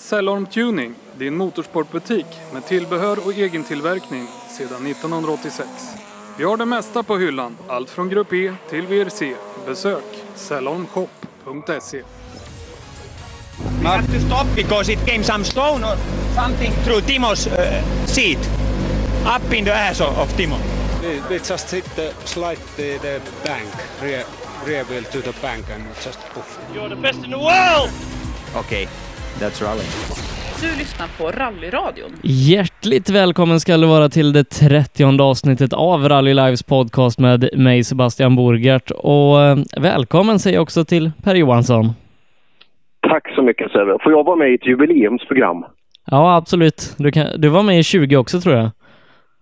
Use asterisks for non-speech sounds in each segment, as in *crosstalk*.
Cellorm Tuning, din motorsportbutik med tillbehör och egentillverkning sedan 1986. Vi har det mesta på hyllan, allt från Grupp E till VRC. Besök cellormshop.se. We had to stop because it came some stone or something through Timo's uh, seat, up in the ass of, of Timo. We just hit the slide the, the bank, rear, rear wheel to the bank and just poof. You're the best in the world! Okay, that's rally. Du lyssnar på Rallyradion. Hjärtligt välkommen ska du vara till det 30 avsnittet av Rally Lives podcast med mig Sebastian Borgert och eh, välkommen säger jag också till Per Johansson. Tack så mycket Sebbe. Får jag vara med i ett jubileumsprogram? Ja, absolut. Du, kan, du var med i 20 också tror jag.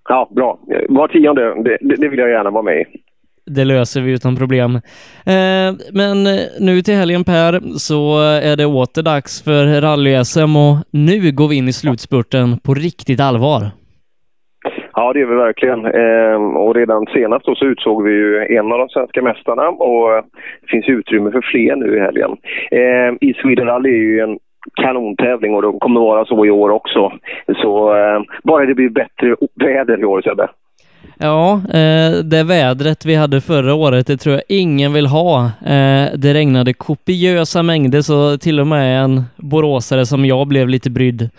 Ja, bra. Var tionde, det, det vill jag gärna vara med i. Det löser vi utan problem. Eh, men eh, nu till helgen Per, så är det åter dags för rally-SM och nu går vi in i slutspurten på riktigt allvar. Ja, det gör vi verkligen. Eh, och redan senast då så utsåg vi ju en av de svenska mästarna och eh, det finns utrymme för fler nu i helgen. Eh, I Sweden Rally är ju en kanontävling och de kommer att vara så i år också. Så eh, bara det blir bättre väder i år Sebbe. Ja, eh, det vädret vi hade förra året, det tror jag ingen vill ha. Eh, det regnade kopiösa mängder så till och med en boråsare som jag blev lite brydd.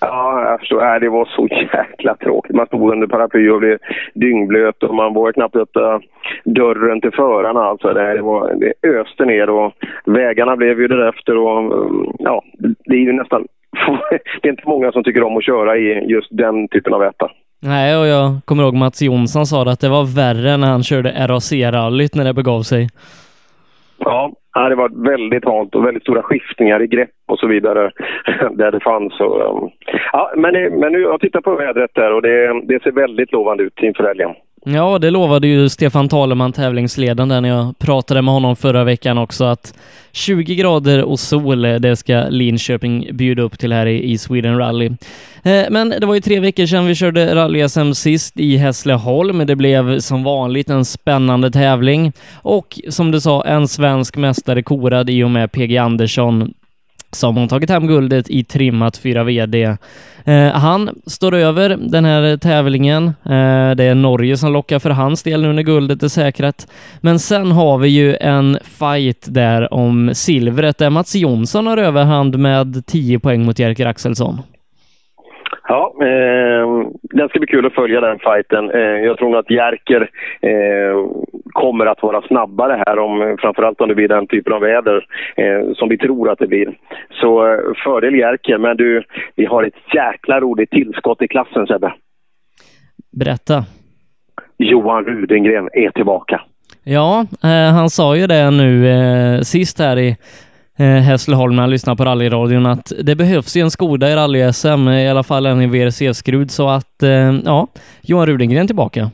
Ja, jag förstår. Det var så jäkla tråkigt. Man stod under paraply och blev dyngblöt och man vågade knappt öppna dörren till förarna. Alltså det, var, det öste ner och vägarna blev ju därefter och mm, ja, det är ju nästan... *laughs* det är inte många som tycker om att köra i just den typen av väta. Nej, och jag kommer ihåg Mats Jonsson sa att det var värre när han körde RAC-rallyt när det begav sig. Ja, det var väldigt halt och väldigt stora skiftningar i grepp och så vidare *laughs* där det fanns. Och, um, ja, men, eh, men nu, jag tittar på vädret där och det, det ser väldigt lovande ut inför helgen. Ja, det lovade ju Stefan Taleman, tävlingsledaren, där när jag pratade med honom förra veckan också, att 20 grader och sol, eh, det ska Linköping bjuda upp till här i, Sweden Rally. Eh, men det var ju tre veckor sedan vi körde rally-SM sist i Hässleholm. Det blev som vanligt en spännande tävling och som du sa, en svensk mästare korad i och med PG Andersson som har tagit hem guldet i trimmat 4 VD. Eh, han står över den här tävlingen. Eh, det är Norge som lockar för hans del nu när guldet är säkrat. Men sen har vi ju en fight där om silvret där Mats Jonsson har överhand med 10 poäng mot Jerker Axelsson. Ja, eh, den ska bli kul att följa den fighten. Eh, jag tror nog att Jerker eh, kommer att vara snabbare här, om, framförallt om det blir den typen av väder eh, som vi tror att det blir. Så eh, fördel Jerker, men du, vi har ett jäkla roligt tillskott i klassen Sebbe. Berätta. Johan Rudengren är tillbaka. Ja, eh, han sa ju det nu eh, sist här i Eh, Hässleholm när han lyssnar på rallyradion att det behövs ju en Skoda i rally-SM, i alla fall en i VRC-skrud, så att eh, ja, Johan Rudengren tillbaka.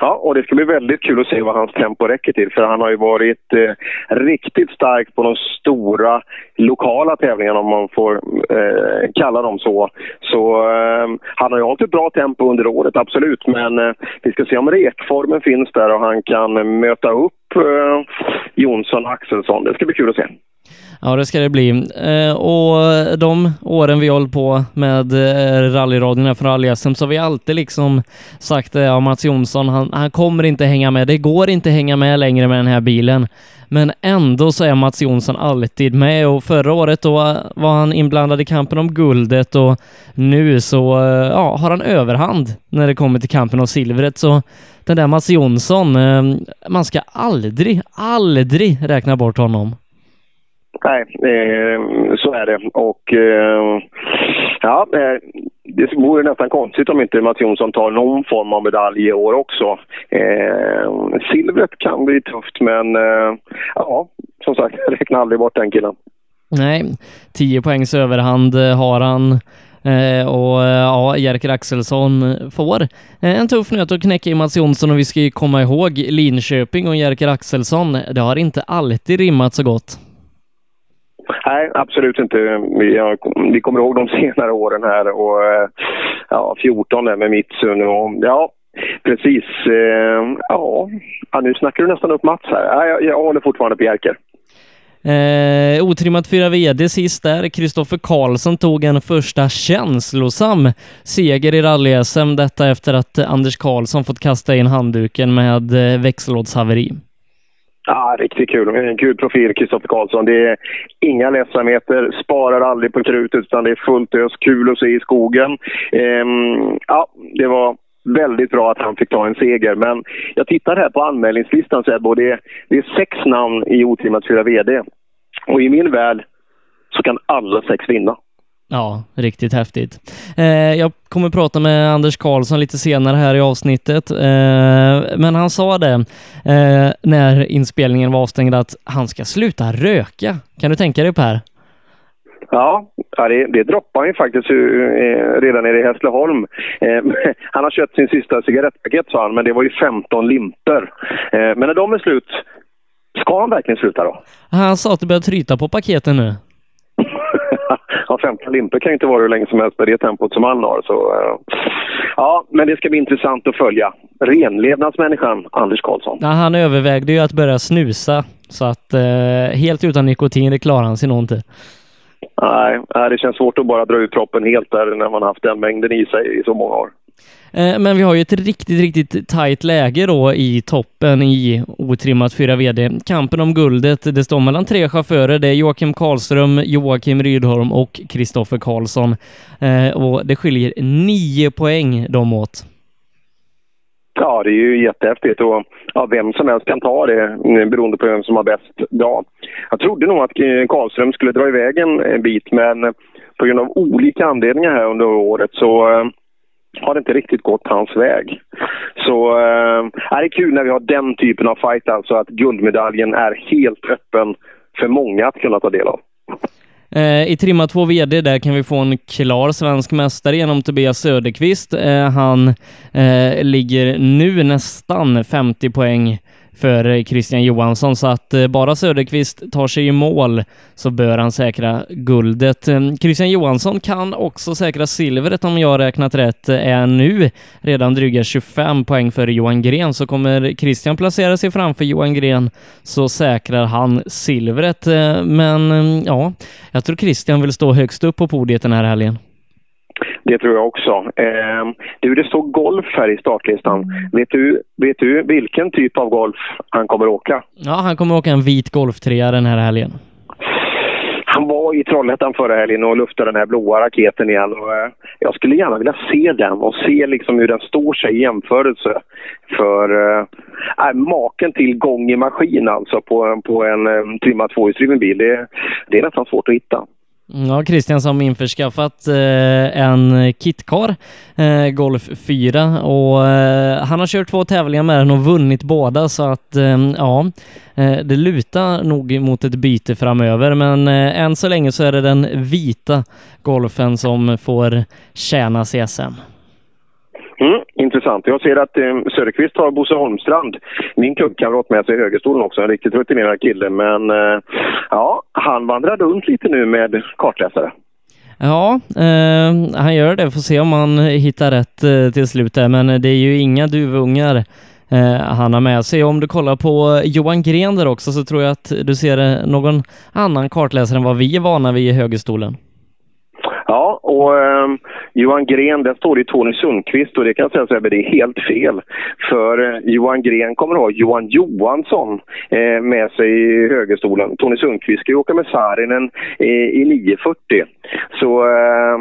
Ja, och det ska bli väldigt kul att se vad hans tempo räcker till. För han har ju varit eh, riktigt stark på de stora lokala tävlingarna, om man får eh, kalla dem så. Så eh, han har ju hållit ett bra tempo under året, absolut. Men eh, vi ska se om rekformen finns där och han kan möta upp eh, Jonsson och Axelsson. Det ska bli kul att se. Ja, det ska det bli. Eh, och de åren vi hållit på med eh, rallyradion här från rally så har vi alltid liksom sagt att ja, Mats Jonsson, han, han kommer inte hänga med. Det går inte hänga med längre med den här bilen. Men ändå så är Mats Jonsson alltid med och förra året då var han inblandad i kampen om guldet och nu så ja, har han överhand när det kommer till kampen om silvret. Så den där Mats Jonsson, man ska aldrig, aldrig räkna bort honom. Nej, eh, så är det. Och eh, ja, eh, det vore nästan konstigt om inte Mats Jonsson tar någon form av medalj i år också. Eh, silvret kan bli tufft, men eh, ja, som sagt, räkna aldrig bort den killen. Nej, 10 poängs överhand har han. Eh, och eh, ja, Jerker Axelsson får eh, en tuff nöt att knäcka i Mats Jonsson och vi ska ju komma ihåg Linköping och Jerker Axelsson. Det har inte alltid rimmat så gott. Nej, absolut inte. Vi, har, vi kommer ihåg de *laughs* senare åren här och eh, ja, 14 där med Mitsun och ja, precis. Eh, ja, ja, nu snackar du nästan upp Mats här. Ja, jag, jag håller fortfarande på Jerker. Eh, otrimmat fyra VD sist där. Kristoffer Karlsson tog en första känslosam seger i rally-SM. Detta efter att Anders Karlsson fått kasta in handduken med eh, växellådshaveri. Ja, riktigt kul. En kul profil, Kristoffer Karlsson. Det är inga ledsamheter, sparar aldrig på krutet utan det är fullt ös. Kul att se i skogen. Ehm, ja, det var väldigt bra att han fick ta en seger. Men jag tittar här på anmälningslistan Sebbe och det är, det är sex namn i otrimmat 4 VD. Och i min värld så kan alla sex vinna. Ja, riktigt häftigt. Eh, jag kommer prata med Anders Karlsson lite senare här i avsnittet, eh, men han sa det eh, när inspelningen var avstängd att han ska sluta röka. Kan du tänka dig Per? Ja, det, det droppade han ju faktiskt eh, redan nere i Hässleholm. Eh, *laughs* han har köpt sin sista cigarettpaket sa han, men det var ju 15 limper. Eh, men när de är slut, ska han verkligen sluta då? Han sa att det börjar tryta på paketen nu. Ja, 15 limper kan ju inte vara hur länge som helst med det tempot som han har. Så, eh, ja, men det ska bli intressant att följa. Renlevnadsmänniskan Anders Karlsson. Ja, han övervägde ju att börja snusa, så att eh, helt utan nikotin, det klarar han sig nog inte. Nej, det känns svårt att bara dra ut proppen helt där när man haft den mängden i sig i så många år. Eh, men vi har ju ett riktigt, riktigt tajt läge då i toppen i otrimmat 4 VD. Kampen om guldet, det står mellan tre chaufförer. Det är Joakim Karlström, Joakim Rydholm och Kristoffer Karlsson. Eh, och det skiljer nio poäng dem åt. Ja, det är ju jättehäftigt och ja, vem som helst kan ta det eh, beroende på vem som har bäst dag. Jag trodde nog att Karlström skulle dra iväg en bit men på grund av olika anledningar här under året så har det inte riktigt gått hans väg. Så äh, är det kul när vi har den typen av fight, alltså att guldmedaljen är helt öppen för många att kunna ta del av. Eh, I trimma 2 VD där kan vi få en klar svensk mästare genom Tobias Söderqvist. Eh, han ligger nu nästan 50 poäng för eh, Christian Johansson, så att eh, bara Söderqvist tar sig i mål så bör han säkra guldet. Eh, Christian Johansson kan också säkra silvret om jag räknat rätt, är nu redan dryga 25 poäng före Johan Gren, så kommer Christian placera sig framför Johan Gren så säkrar han silvret. Men ja, jag tror Christian vill stå högst upp på podiet den här helgen. Det tror jag också. Eh, du, det står golf här i startlistan. Vet, du, vet du vilken typ av golf han kommer åka? Ja, han kommer åka en vit golftrea den här helgen. Han var i Trollhättan förra helgen och luftade den här blåa raketen igen. Och, eh, jag skulle gärna vilja se den och se liksom hur den står sig i jämförelse. För eh, äh, maken till gång i maskin alltså på, på en eh, trimmad tvåhjulsdriven bil, det, det är nästan svårt att hitta. Mm, ja, Christian som införskaffat eh, en Kitcar eh, Golf 4 och eh, han har kört två tävlingar med den och vunnit båda så att eh, ja, eh, det lutar nog mot ett byte framöver men eh, än så länge så är det den vita Golfen som får tjäna CSM. Intressant. Jag ser att eh, Söderqvist har Bosse Holmstrand, min kuggkamrat, med sig i högerstolen också. En riktigt rutinerad kille. Men eh, ja, han vandrar runt lite nu med kartläsare. Ja, eh, han gör det. Får se om han hittar rätt eh, till slut där. Men det är ju inga duvungar eh, han har med sig. Om du kollar på Johan Gren där också så tror jag att du ser någon annan kartläsare än vad vi är vana vid i högerstolen. Ja, och eh, Johan Gren, där står det Tony Sundqvist och det kan jag säga att det är helt fel. För eh, Johan Gren kommer att ha Johan Johansson eh, med sig i högerstolen. Tony Sundqvist ska ju åka med Saarinen eh, i 940. Så eh,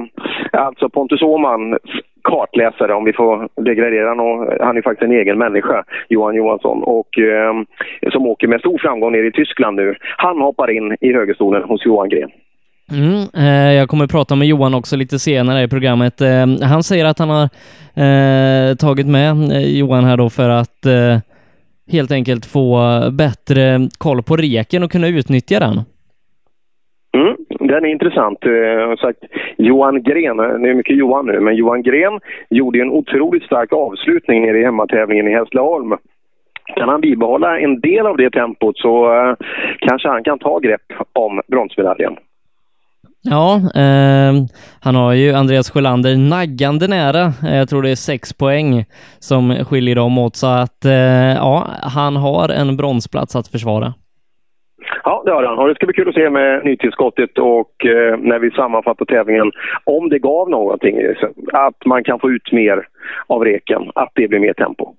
alltså Pontus Åhman kartläsare om vi får degradera honom. Han är faktiskt en egen människa, Johan Johansson, och eh, som åker med stor framgång ner i Tyskland nu. Han hoppar in i högerstolen hos Johan Gren. Mm, eh, jag kommer prata med Johan också lite senare i programmet. Eh, han säger att han har eh, tagit med eh, Johan här då för att eh, helt enkelt få bättre koll på reken och kunna utnyttja den. Mm, den är intressant. Eh, sagt, Johan Gren, eh, det är mycket Johan nu, men Johan Gren gjorde en otroligt stark avslutning nere i hemmatävlingen i Hässleholm. Kan han bibehålla en del av det tempot så eh, kanske han kan ta grepp om bronsmedaljen. Ja, eh, han har ju Andreas Sjölander naggande nära. Eh, jag tror det är sex poäng som skiljer dem åt, så att eh, ja, han har en bronsplats att försvara. Ja, det har han. Och det ska bli kul att se med nytillskottet och eh, när vi sammanfattar tävlingen, om det gav någonting. Att man kan få ut mer av reken, att det blir mer tempo.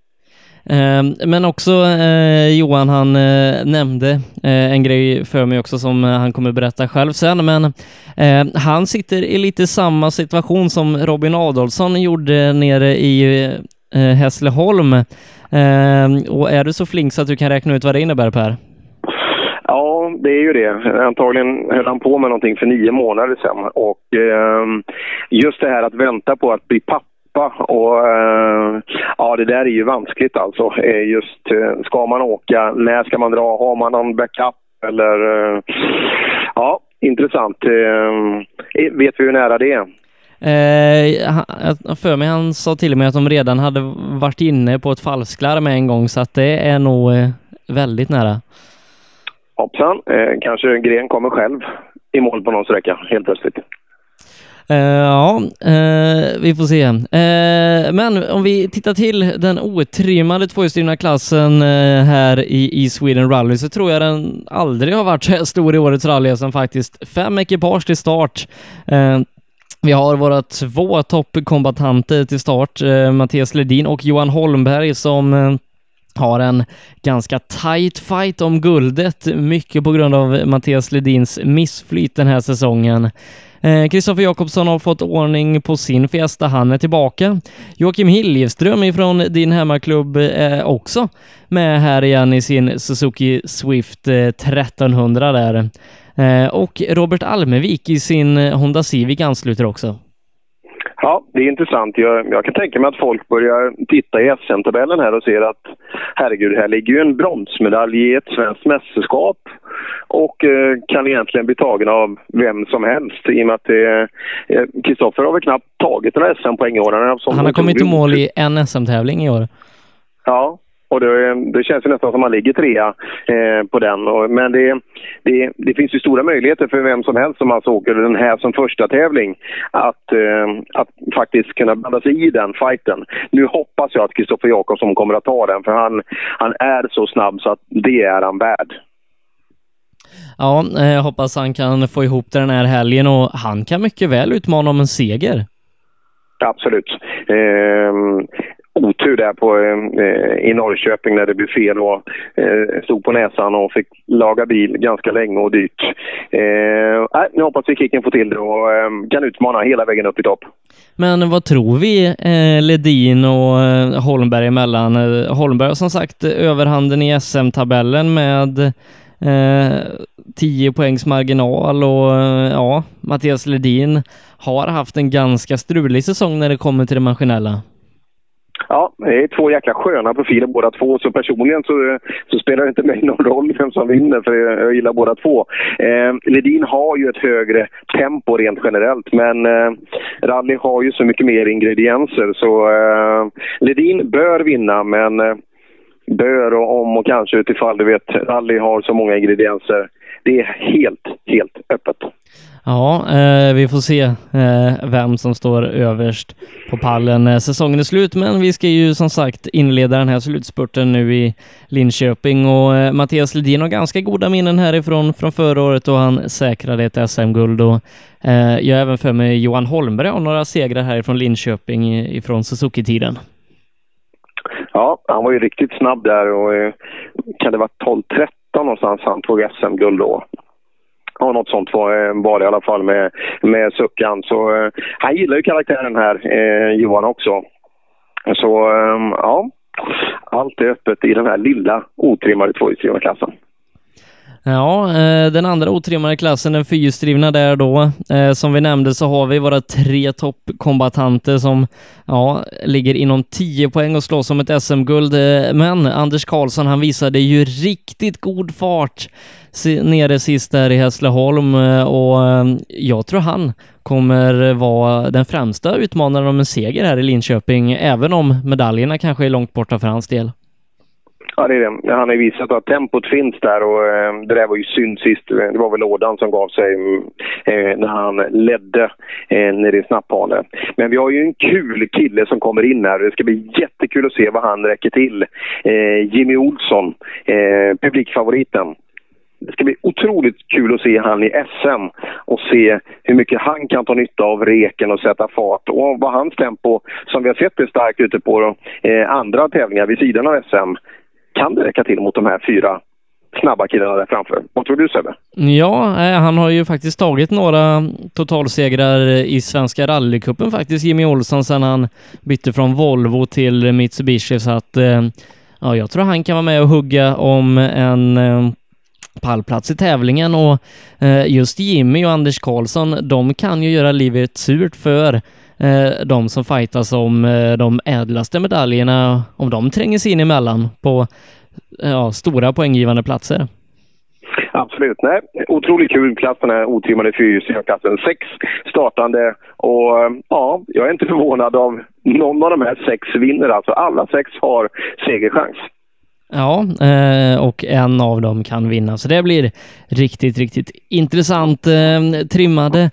Ehm, men också eh, Johan, han eh, nämnde eh, en grej för mig också som han kommer berätta själv sen, men han sitter i lite samma situation som Robin Adolfsson gjorde nere i Hässleholm. Ehm, och är du så flink så att du kan räkna ut vad det innebär Per? Ja, det är ju det. Antagligen höll han på med någonting för nio månader sedan. Och eh, just det här att vänta på att bli pappa och eh, ja, det där är ju vanskligt alltså. Eh, just eh, ska man åka, när ska man dra, har man någon backup eller ja, intressant. Vet vi hur nära det är? Eh, för mig han sa till mig att de redan hade varit inne på ett falsklarm en gång så att det är nog väldigt nära. Hoppsan, eh, kanske Gren kommer själv i mål på någon sträcka helt plötsligt. Uh, ja, uh, vi får se. Uh, men om vi tittar till den otrimmade tvåhjulsdrivna klassen här i, i Sweden Rally så tror jag den aldrig har varit så stor i årets rally som faktiskt fem ekipage till start. Vi har våra två toppkombatanter till start, Mattias Ledin och Johan Holmberg som har en ganska tight fight om guldet, mycket på grund av Mattias Ledins missflyt den här säsongen. Eh, Kristoffer eh, Jakobsson har fått ordning på sin Fiesta, han är tillbaka. Joakim Hiljeström ifrån din hemmaklubb är också med här igen i sin Suzuki Swift eh, 1300 där. Eh, och Robert Almevik i sin Honda Civic ansluter också. Ja, det är intressant. Jag, jag, kan tänka mig att folk börjar titta i SM-tabellen här och ser att herregud, här ligger ju en bronsmedalj i ett svenskt mästerskap och eh, kan egentligen bli tagen av vem som helst i och med att Kristoffer eh, har väl knappt tagit några SM-poäng i år. Han, han har kommit i mål i en SM-tävling i år. Ja, och det, det, känns ju nästan som att man ligger trea eh, på den. Och, men det, det, det, finns ju stora möjligheter för vem som helst som alltså åker den här som första tävling att, eh, att faktiskt kunna blanda sig i den fighten. Nu hoppas jag att Kristoffer Jakobsson kommer att ta den för han, han är så snabb så att det är han värd. Ja, eh, jag hoppas han kan få ihop det den här helgen och han kan mycket väl utmana om en seger. Absolut. Eh, otur där på, eh, eh, i Norrköping när det blev fel och eh, stod på näsan och fick laga bil ganska länge och dyrt. Eh, nu hoppas vi Kicken får till det och eh, kan utmana hela vägen upp i topp. Men vad tror vi eh, Ledin och eh, Holmberg emellan? Eh, Holmberg har som sagt överhanden i SM-tabellen med eh, 10 poängs marginal och eh, ja, Mattias Ledin har haft en ganska strulig säsong när det kommer till det maskinella. Ja, det är två jäkla sköna profiler båda två. Så personligen så, så spelar det inte mig någon roll vem som vinner, för jag gillar båda två. Eh, Ledin har ju ett högre tempo rent generellt, men eh, rally har ju så mycket mer ingredienser. Så eh, Ledin bör vinna, men eh, bör och om och kanske utifall du vet, rally har så många ingredienser. Det är helt, helt öppet. Ja, eh, vi får se eh, vem som står överst på pallen när säsongen är slut, men vi ska ju som sagt inleda den här slutspurten nu i Linköping och eh, Mattias Ledin har ganska goda minnen härifrån från förra året då han säkrade ett SM-guld och eh, jag även för mig Johan Holmberg har några segrar härifrån Linköping ifrån Suzuki-tiden. Ja, han var ju riktigt snabb där och eh, kan det vara 12-13 någonstans han tog SM-guld då. Ja, något sånt var, eh, var det i alla fall med, med Suckan. Så eh, han gillar ju karaktären här, eh, Johan också. Så eh, ja, allt är öppet i den här lilla otrimmade tvåhjulsdrivna klassen. Ja, eh, den andra otrimmade klassen, den fyrhjulsdrivna där då. Eh, som vi nämnde så har vi våra tre toppkombatanter som ja, ligger inom 10 poäng och slåss om ett SM-guld. Eh, men Anders Karlsson, han visade ju riktigt god fart nere sist där i Hässleholm och jag tror han kommer vara den främsta utmanaren om en seger här i Linköping, även om medaljerna kanske är långt borta för hans del. Ja, det är det. Han har visat att tempot finns där och eh, det där var ju synd sist. Det var väl lådan som gav sig mm, eh, när han ledde eh, nere i snapphane. Men vi har ju en kul kille som kommer in här. Det ska bli jättekul att se vad han räcker till. Eh, Jimmy Olsson, eh, publikfavoriten. det ska bli otroligt kul att se han i SM och se hur mycket han kan ta nytta av reken och sätta fart. Och vad hans tempo, som vi har sett är starkt ute på eh, andra tävlingar vid sidan av SM, kan det räcka till mot de här fyra snabba killarna där framför. Vad tror du Sebbe? Ja, eh, han har ju faktiskt tagit några totalsegrar i Svenska rallycupen faktiskt, Jimmy Olsson, sedan han bytte från Volvo till Mitsubishi, så att eh, ja, jag tror han kan vara med och hugga om en eh, pallplats i tävlingen och just Jimmy och Anders Karlsson, de kan ju göra livet surt för de som fightas om de ädlaste medaljerna, om de tränger sig in emellan på ja, stora poänggivande platser. Absolut. Nej, otroligt kul klass den här otrimmade fyrhjulsklassen. Sex startande och ja, jag är inte förvånad av någon av de här sex vinner. Alltså alla sex har segerchans. Ja, eh, och en av dem kan vinna, så det blir riktigt, riktigt intressant. Eh, trimmade eh,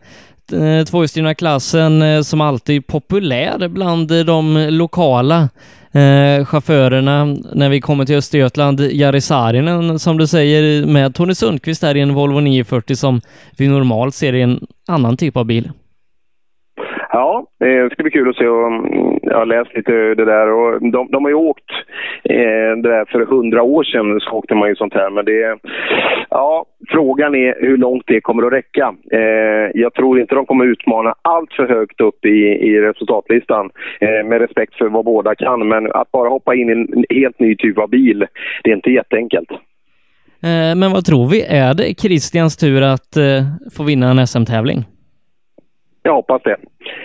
Eh, tvåhjulsdrivna klassen eh, som alltid populär bland eh, de lokala eh, chaufförerna när vi kommer till Östergötland, Jari Saarinen som du säger med Tony Sundqvist där i en Volvo 940 som vi normalt ser i en annan typ av bil. Ja, det ska bli kul att se. Och mm, jag har läst lite det där. Och de, de har ju åkt eh, det där för hundra år sedan. så åkte man ju sånt här. Men det, ja, frågan är hur långt det kommer att räcka. Eh, jag tror inte de kommer utmana allt för högt upp i, i resultatlistan. Eh, med respekt för vad båda kan. Men att bara hoppa in i en helt ny typ av bil, det är inte jätteenkelt. Men vad tror vi? Är det Christians tur att få vinna en SM-tävling? Jag hoppas det.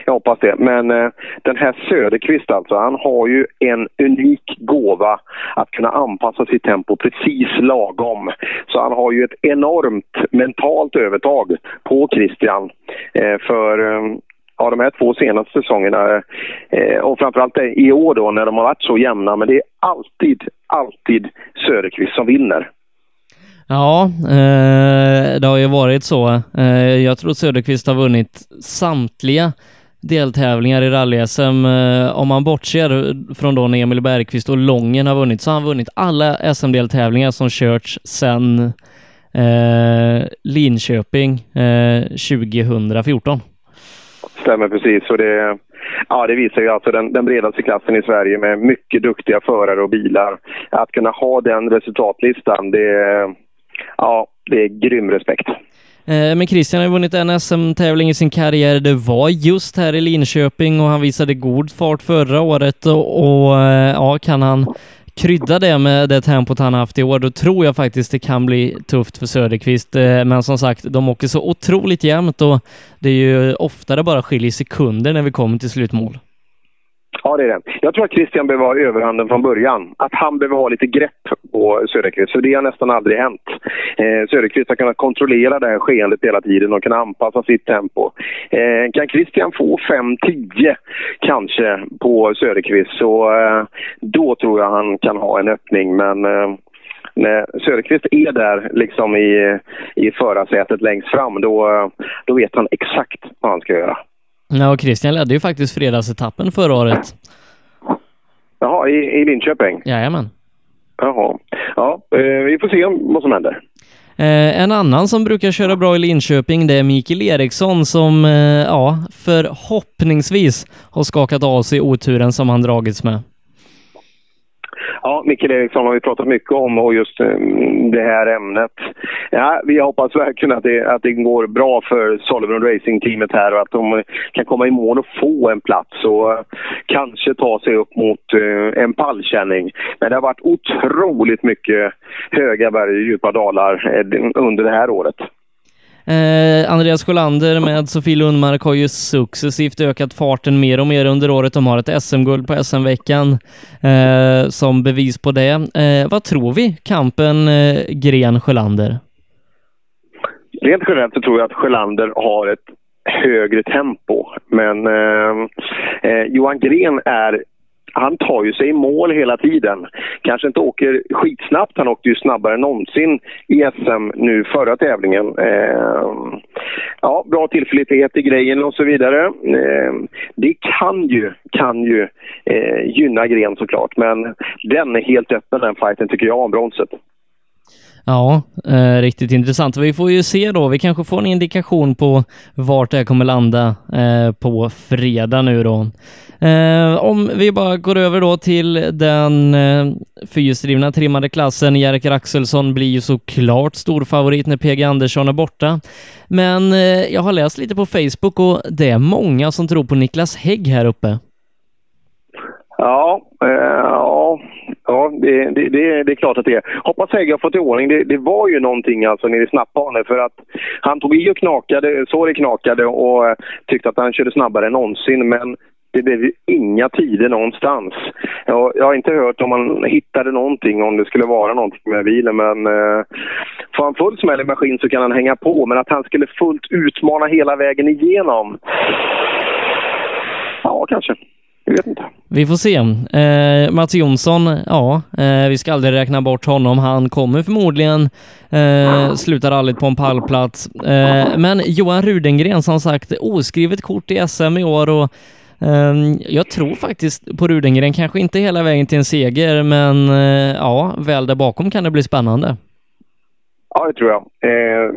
Jag hoppas det. Men eh, den här Söderqvist alltså, han har ju en unik gåva att kunna anpassa sitt tempo precis lagom. Så han har ju ett enormt mentalt övertag på Christian. Eh, för eh, ja, de här två senaste säsongerna eh, och framförallt i år då när de har varit så jämna. Men det är alltid, alltid Söderqvist som vinner. Ja, eh, det har ju varit så. Eh, jag tror Söderqvist har vunnit samtliga deltävlingar i rally-SM. Eh, om man bortser från då när Emil Bergqvist och Lången har vunnit så har han vunnit alla SM-deltävlingar som körts sedan eh, Linköping eh, 2014. Stämmer precis. Och det, ja, det visar ju alltså den, den bredaste klassen i Sverige med mycket duktiga förare och bilar. Att kunna ha den resultatlistan, det, ja, det är grym respekt. Eh, men Christian har vunnit en SM-tävling i sin karriär. Det var just här i Linköping och han visade god fart förra året och, och eh, ja, kan han krydda det med det tempot han haft i år, då tror jag faktiskt det kan bli tufft för Söderqvist. Eh, men som sagt, de åker så otroligt jämnt och det är ju oftare bara skiljer sekunder när vi kommer till slutmål. Ja, det är det. Jag tror att Christian behöver ha överhanden från början. Att han behöver ha lite grepp på Söderqvist, för det har nästan aldrig hänt. Eh, Söderqvist har kunnat kontrollera det här skeendet hela tiden och kunna anpassa sitt tempo. Eh, kan Christian få 5-10 kanske på Söderqvist så eh, då tror jag han kan ha en öppning. Men eh, när Söderqvist är där liksom i, i förarsätet längst fram, då, eh, då vet han exakt vad han ska göra. Ja, och Christian ledde ju faktiskt fredagsetappen förra året. Jaha, i, i Linköping? Jajamän. Jaha. Ja, eh, vi får se vad som händer. Eh, en annan som brukar köra bra i Linköping, det är Mikael Eriksson som, eh, ja, förhoppningsvis har skakat av sig oturen som han dragits med. Ja, Mikael Eriksson har vi pratat mycket om och just eh, det här ämnet. Ja, vi hoppas verkligen att det, att det går bra för Sullivan Racing-teamet här och att de kan komma i mål och få en plats och eh, kanske ta sig upp mot eh, en pallkänning. Men det har varit otroligt mycket höga berg och djupa dalar under det här året. Eh, Andreas Sjölander med Sofie Lundmark har ju successivt ökat farten mer och mer under året. De har ett SM-guld på SM-veckan eh, som bevis på det. Eh, vad tror vi, kampen eh, Gren-Sjölander? Rent generellt så tror jag att Sjölander har ett högre tempo. Men eh, eh, Johan Gren är han tar ju sig i mål hela tiden. Kanske inte åker skitsnabbt, han åkte ju snabbare än någonsin i SM nu förra tävlingen. Eh, ja, bra tillförlitlighet i grejen och så vidare. Eh, det kan ju, kan ju eh, gynna Gren såklart, men den är helt öppen den fighten tycker jag om bronset. Ja, eh, riktigt intressant. Vi får ju se då. Vi kanske får en indikation på vart det här kommer landa eh, på fredag nu då. Eh, om vi bara går över då till den eh, fyrhjulsdrivna trimmade klassen. Jerker Axelsson blir ju såklart storfavorit när PG Andersson är borta. Men eh, jag har läst lite på Facebook och det är många som tror på Niklas Hägg här uppe. Ja, Eh, ja, ja det, det, det, det är klart att det är. Hoppas Hägg har fått i ordning. Det, det var ju någonting alltså nere i snappbanan för att han tog i och knakade, så det knakade och eh, tyckte att han körde snabbare än någonsin. Men det blev ju inga tider någonstans. Jag, jag har inte hört om man hittade någonting, om det skulle vara någonting med bilen. Men eh, får han full smäll i maskin så kan han hänga på. Men att han skulle fullt utmana hela vägen igenom. Ja, kanske. Jag vet inte. Vi får se. Eh, Mats Jonsson, ja, eh, vi ska aldrig räkna bort honom. Han kommer förmodligen eh, sluta rallyt på en pallplats. Eh, men Johan Rudengren, som sagt, oskrivet kort i SM i år och ehm, jag tror faktiskt på Rudengren, kanske inte hela vägen till en seger, men eh, ja, väl där bakom kan det bli spännande. Ja, det tror jag. Eh,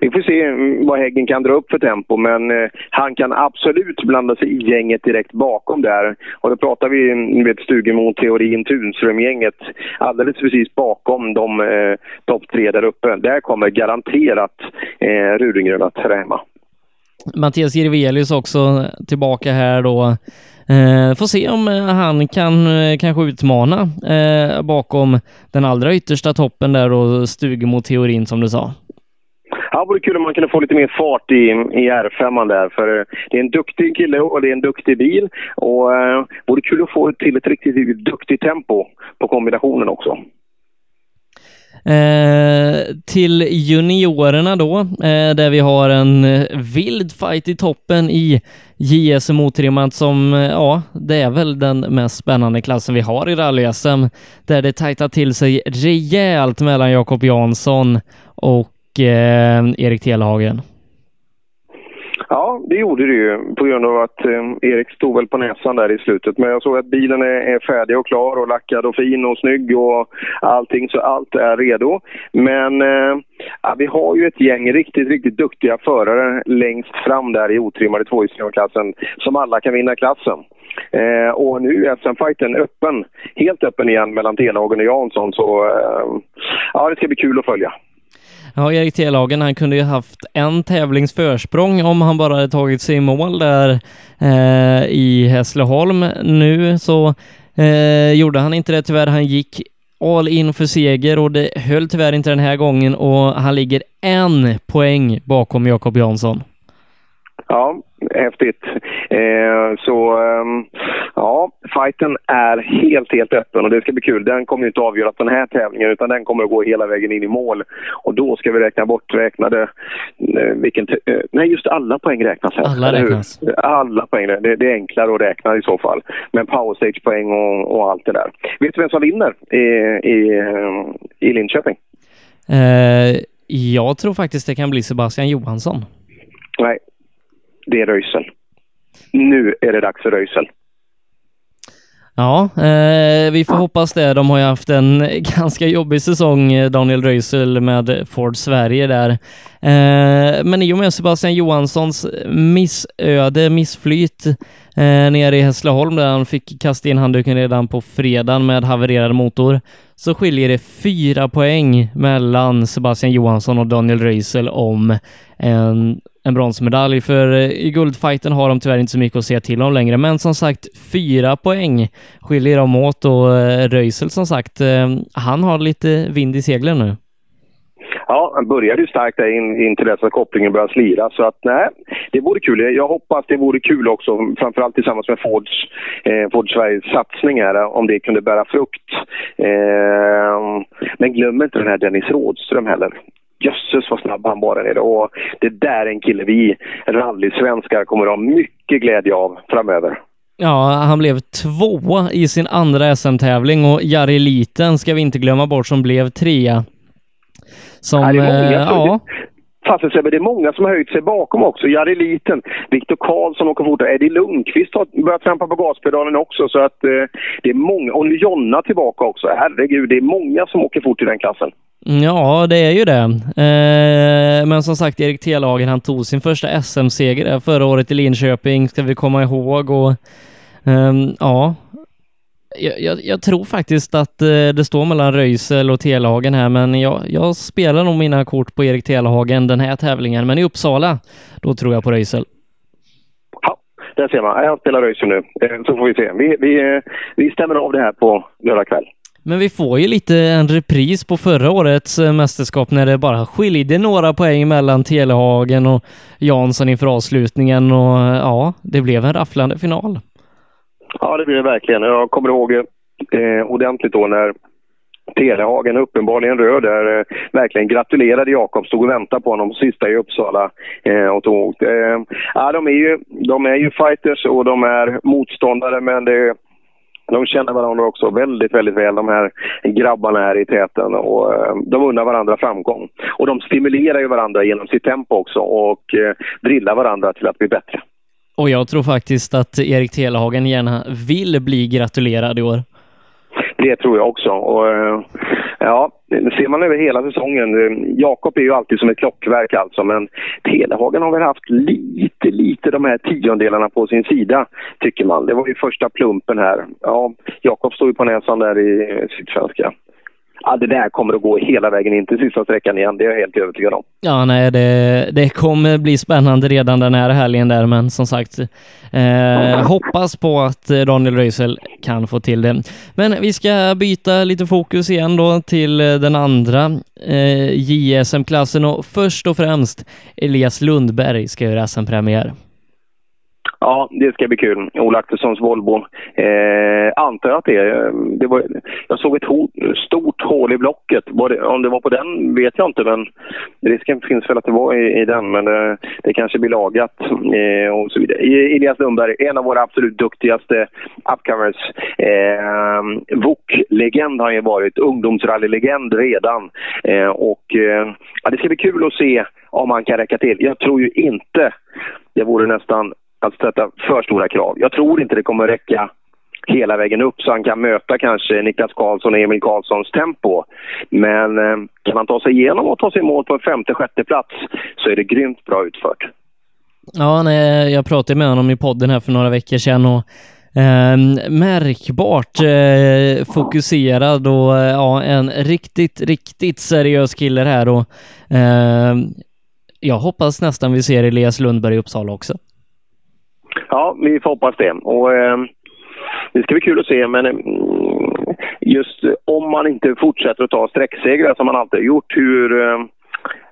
vi får se mm, vad Häggen kan dra upp för tempo, men eh, han kan absolut blanda sig i gänget direkt bakom där. Och då pratar vi mm, ni med Stugemo, Teorin, Tunström-gänget alldeles precis bakom de eh, topp tre där uppe. Där kommer garanterat eh, Rudengren att höra hemma. Mattias Jirvelius också tillbaka här då. Eh, får se om eh, han kan eh, kanske utmana eh, bakom den allra yttersta toppen där och Stugemo teorin som du sa. Ja, det vore kul om man kunde få lite mer fart i, i R5 där. För eh, det är en duktig kille och det är en duktig bil. Och eh, vore kul att få till ett riktigt, riktigt duktigt tempo på kombinationen också. Eh, till juniorerna då, eh, där vi har en eh, vild fight i toppen i JSM otrimmat som, eh, ja, det är väl den mest spännande klassen vi har i rally-SM, där det tajtar till sig rejält mellan Jakob Jansson och eh, Erik Telhagen. Ja, det gjorde det ju på grund av att eh, Erik stod väl på näsan där i slutet. Men jag såg att bilen är, är färdig och klar och lackad och fin och snygg och allting. Så allt är redo. Men eh, ja, vi har ju ett gäng riktigt, riktigt duktiga förare längst fram där i otrimmade tvåhjulsklassen som alla kan vinna klassen. Eh, och nu är SM-fighten öppen, helt öppen igen mellan Telhagen och Jansson. Så eh, ja, det ska bli kul att följa. Ja, Erik Telhagen, han kunde ju haft en tävlings försprång om han bara hade tagit sig i mål där eh, i Hässleholm. Nu så eh, gjorde han inte det tyvärr. Han gick all in för seger och det höll tyvärr inte den här gången och han ligger en poäng bakom Jakob Jansson. Ja, häftigt. Eh, så eh, ja, fighten är helt, helt öppen och det ska bli kul. Den kommer inte att avgöra den här tävlingen utan den kommer att gå hela vägen in i mål. Och då ska vi räkna bort räknade, eh, vilken, eh, nej just alla poäng räknas här. Alla räknas. Alla poäng, det, det är enklare att räkna i så fall. Men powerstage-poäng och, och allt det där. Vet du vem som vinner i, i, i Linköping? Eh, jag tror faktiskt det kan bli Sebastian Johansson. Nej, det är Röisel. Nu är det dags för Röisel. Ja, eh, vi får hoppas det. De har ju haft en *laughs* ganska jobbig säsong, eh, Daniel Röisel med Ford Sverige där. Eh, men i och med Sebastian Johanssons missöde, missflyt eh, nere i Hässleholm där han fick kasta in handduken redan på fredagen med havererad motor, så skiljer det fyra poäng mellan Sebastian Johansson och Daniel Röisel om en en bronsmedalj, för eh, i guldfighten har de tyvärr inte så mycket att säga till om längre, men som sagt, fyra poäng skiljer dem åt och eh, Röisel som sagt, eh, han har lite vind i seglen nu. Ja, han började ju starkt där in, in till dess att kopplingen började slira. Så att nej, det vore kul. Jag hoppas det vore kul också, framförallt tillsammans med Fords, eh, Ford Sveriges satsning här, om det kunde bära frukt. Eh, men glöm inte den här Dennis Rådström heller jösses vad snabb han var där nere. Och det där är en kille vi rallysvenskar kommer att ha mycket glädje av framöver. Ja, han blev tvåa i sin andra SM-tävling och Jari Liten ska vi inte glömma bort som blev trea. Som, ja, det är många, eh, ja. Fasen men det är många som har höjt sig bakom också. Jari Liten, Viktor Karlsson åker fort. Eddie Lundqvist har börjat trampa på gaspedalen också. Så att eh, det är många. Och Jonna tillbaka också. Herregud, det är många som åker fort i den klassen. Mm, ja, det är ju det. Eh, men som sagt, Erik Telhagen, han tog sin första SM-seger förra året i Linköping, ska vi komma ihåg. Och eh, ja, jag, jag, jag, tror faktiskt att eh, det står mellan Röisel och Telhagen här, men jag, jag spelar nog mina kort på Erik Telhagen den här tävlingen. Men i Uppsala, då tror jag på Röisel. Ja, där ser man. Han spelar Röisel nu, eh, så får vi se. Vi, vi, eh, vi stämmer av det här på lördag kväll. Men vi får ju lite en repris på förra årets mästerskap när det bara skilde några poäng mellan Telehagen och Jansson inför avslutningen och ja, det blev en rafflande final. Ja, det blir det verkligen. Jag kommer ihåg eh, ordentligt då när Telehagen, uppenbarligen röd där, eh, verkligen gratulerade Jakob. Stod och väntade på honom sista i Uppsala eh, och tog eh, ja, de, är ju, de är ju fighters och de är motståndare, men det, de känner varandra också väldigt, väldigt väl, de här grabbarna här i täten. Och, eh, de unnar varandra framgång. Och de stimulerar ju varandra genom sitt tempo också och eh, drillar varandra till att bli bättre. Och jag tror faktiskt att Erik Telehagen gärna vill bli gratulerad i år. Det tror jag också. Och, eh, ja, ser man över hela säsongen. Eh, Jakob är ju alltid som ett klockverk alltså, men Telehagen har väl haft lite, lite de här tiondelarna på sin sida, tycker man. Det var ju första plumpen här. Ja, Jakob står ju på näsan där i Sydsvenska ja, det där kommer att gå hela vägen in till sista sträckan igen. Det är jag helt övertygad om. Ja, nej, det, det kommer bli spännande redan den här helgen där, men som sagt, eh, hoppas på att Daniel Röisel kan få till det. Men vi ska byta lite fokus igen då till den andra eh, JSM-klassen och först och främst Elias Lundberg ska göra SM-premiär. Ja, det ska bli kul. Ola Axelssons Volvo. Eh, antar jag att det är. Eh, det var, jag såg ett ho stort hål i blocket. Det, om det var på den vet jag inte, men risken finns väl att det var i, i den. Men det, det kanske blir lagat eh, och så vidare. Elias Lundberg, en av våra absolut duktigaste upcomers. Eh, VOK-legend har han ju varit. Ungdomsrally-legend redan. Eh, och eh, ja, det ska bli kul att se om han kan räcka till. Jag tror ju inte det vore nästan att sätta för stora krav. Jag tror inte det kommer räcka hela vägen upp så han kan möta kanske Niklas Karlsson och Emil Karlssons tempo. Men eh, kan han ta sig igenom och ta sig mål på en femte, sjätte plats så är det grymt bra utfört. Ja, nej, jag pratade med honom i podden här för några veckor sedan och eh, märkbart eh, fokuserad och eh, ja, en riktigt, riktigt seriös kille här och eh, jag hoppas nästan vi ser Elias Lundberg i Uppsala också. Ja, vi får hoppas det. Och, eh, det ska bli kul att se, men eh, just om man inte fortsätter att ta sträcksegrar som man alltid har gjort, hur, eh,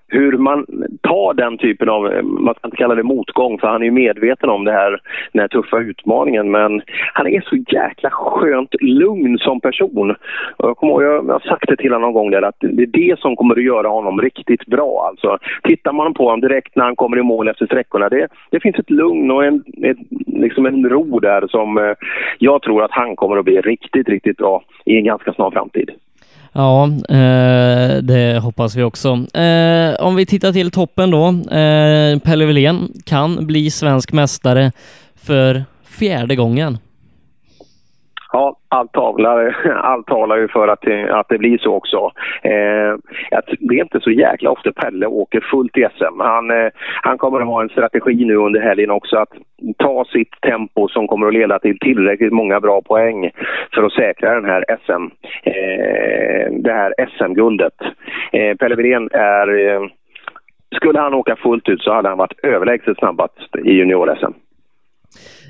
hur man tar den typen av, eh, man ska inte kalla det motgång för han är ju medveten om det här, den här tuffa utmaningen men han är så jäkla skönt lugn som person. Jag kommer ihåg, jag har sagt det till honom någon gång där att det är det som kommer att göra honom riktigt bra alltså. Tittar man på honom direkt när han kommer i mål efter sträckorna, det, det finns ett lugn och en, ett, liksom en ro där som eh, jag tror att han kommer att bli riktigt, riktigt bra i en ganska snar framtid. Ja, eh, det hoppas vi också. Eh, om vi tittar till toppen då. Eh, Pelle Wilén kan bli svensk mästare för fjärde gången. Allt talar, allt talar ju för att det, att det blir så också. Eh, det är inte så jäkla ofta Pelle åker fullt i SM. Han, eh, han kommer att ha en strategi nu under helgen också att ta sitt tempo som kommer att leda till tillräckligt många bra poäng för att säkra den här SM, eh, det här SM-guldet. Eh, Pelle Wirén är... Eh, skulle han åka fullt ut så hade han varit överlägset snabbast i junior-SM.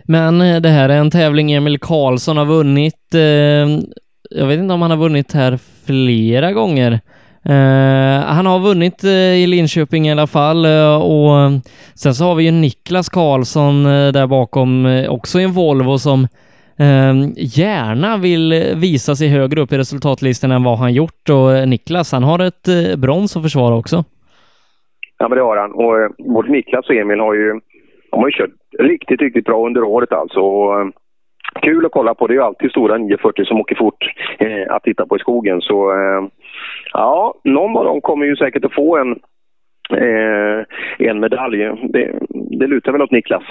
Men eh, det här är en tävling Emil Karlsson har vunnit. Eh, jag vet inte om han har vunnit här flera gånger. Eh, han har vunnit i Linköping i alla fall och sen så har vi ju Niklas Karlsson där bakom, också i en Volvo som gärna vill visa sig högre upp i resultatlistan än vad han gjort och Niklas, han har ett brons att försvara också. Ja, men det har han. Och både Niklas och Emil har ju de har ju kört riktigt, riktigt bra under året alltså. Och, eh, kul att kolla på. Det är ju alltid stora 940 som åker fort eh, att titta på i skogen. Så eh, ja, någon av dem kommer ju säkert att få en eh, en medalj. Det, det lutar väl åt Niklas.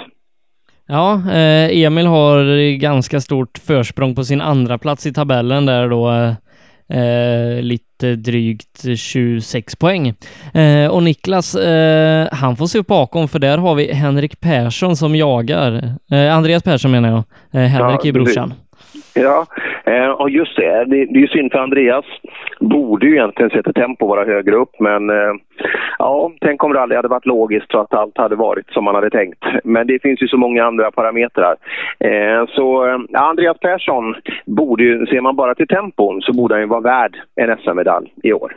Ja, eh, Emil har ganska stort försprång på sin andra plats i tabellen där då. Eh, Eh, lite drygt 26 poäng. Eh, och Niklas, eh, han får se upp bakom för där har vi Henrik Persson som jagar. Eh, Andreas Persson menar jag. Eh, Henrik Ja, är brorsan. Ja, eh, och just det. det. Är ju synd för Andreas. Borde ju egentligen sätta tempo vara högre upp, men eh, ja, tänk om det aldrig hade varit logiskt så att allt hade varit som man hade tänkt. Men det finns ju så många andra parametrar. Eh, så ja, Andreas Persson borde ju, ser man bara till tempon, så borde han ju vara värd en SM-medalj i år.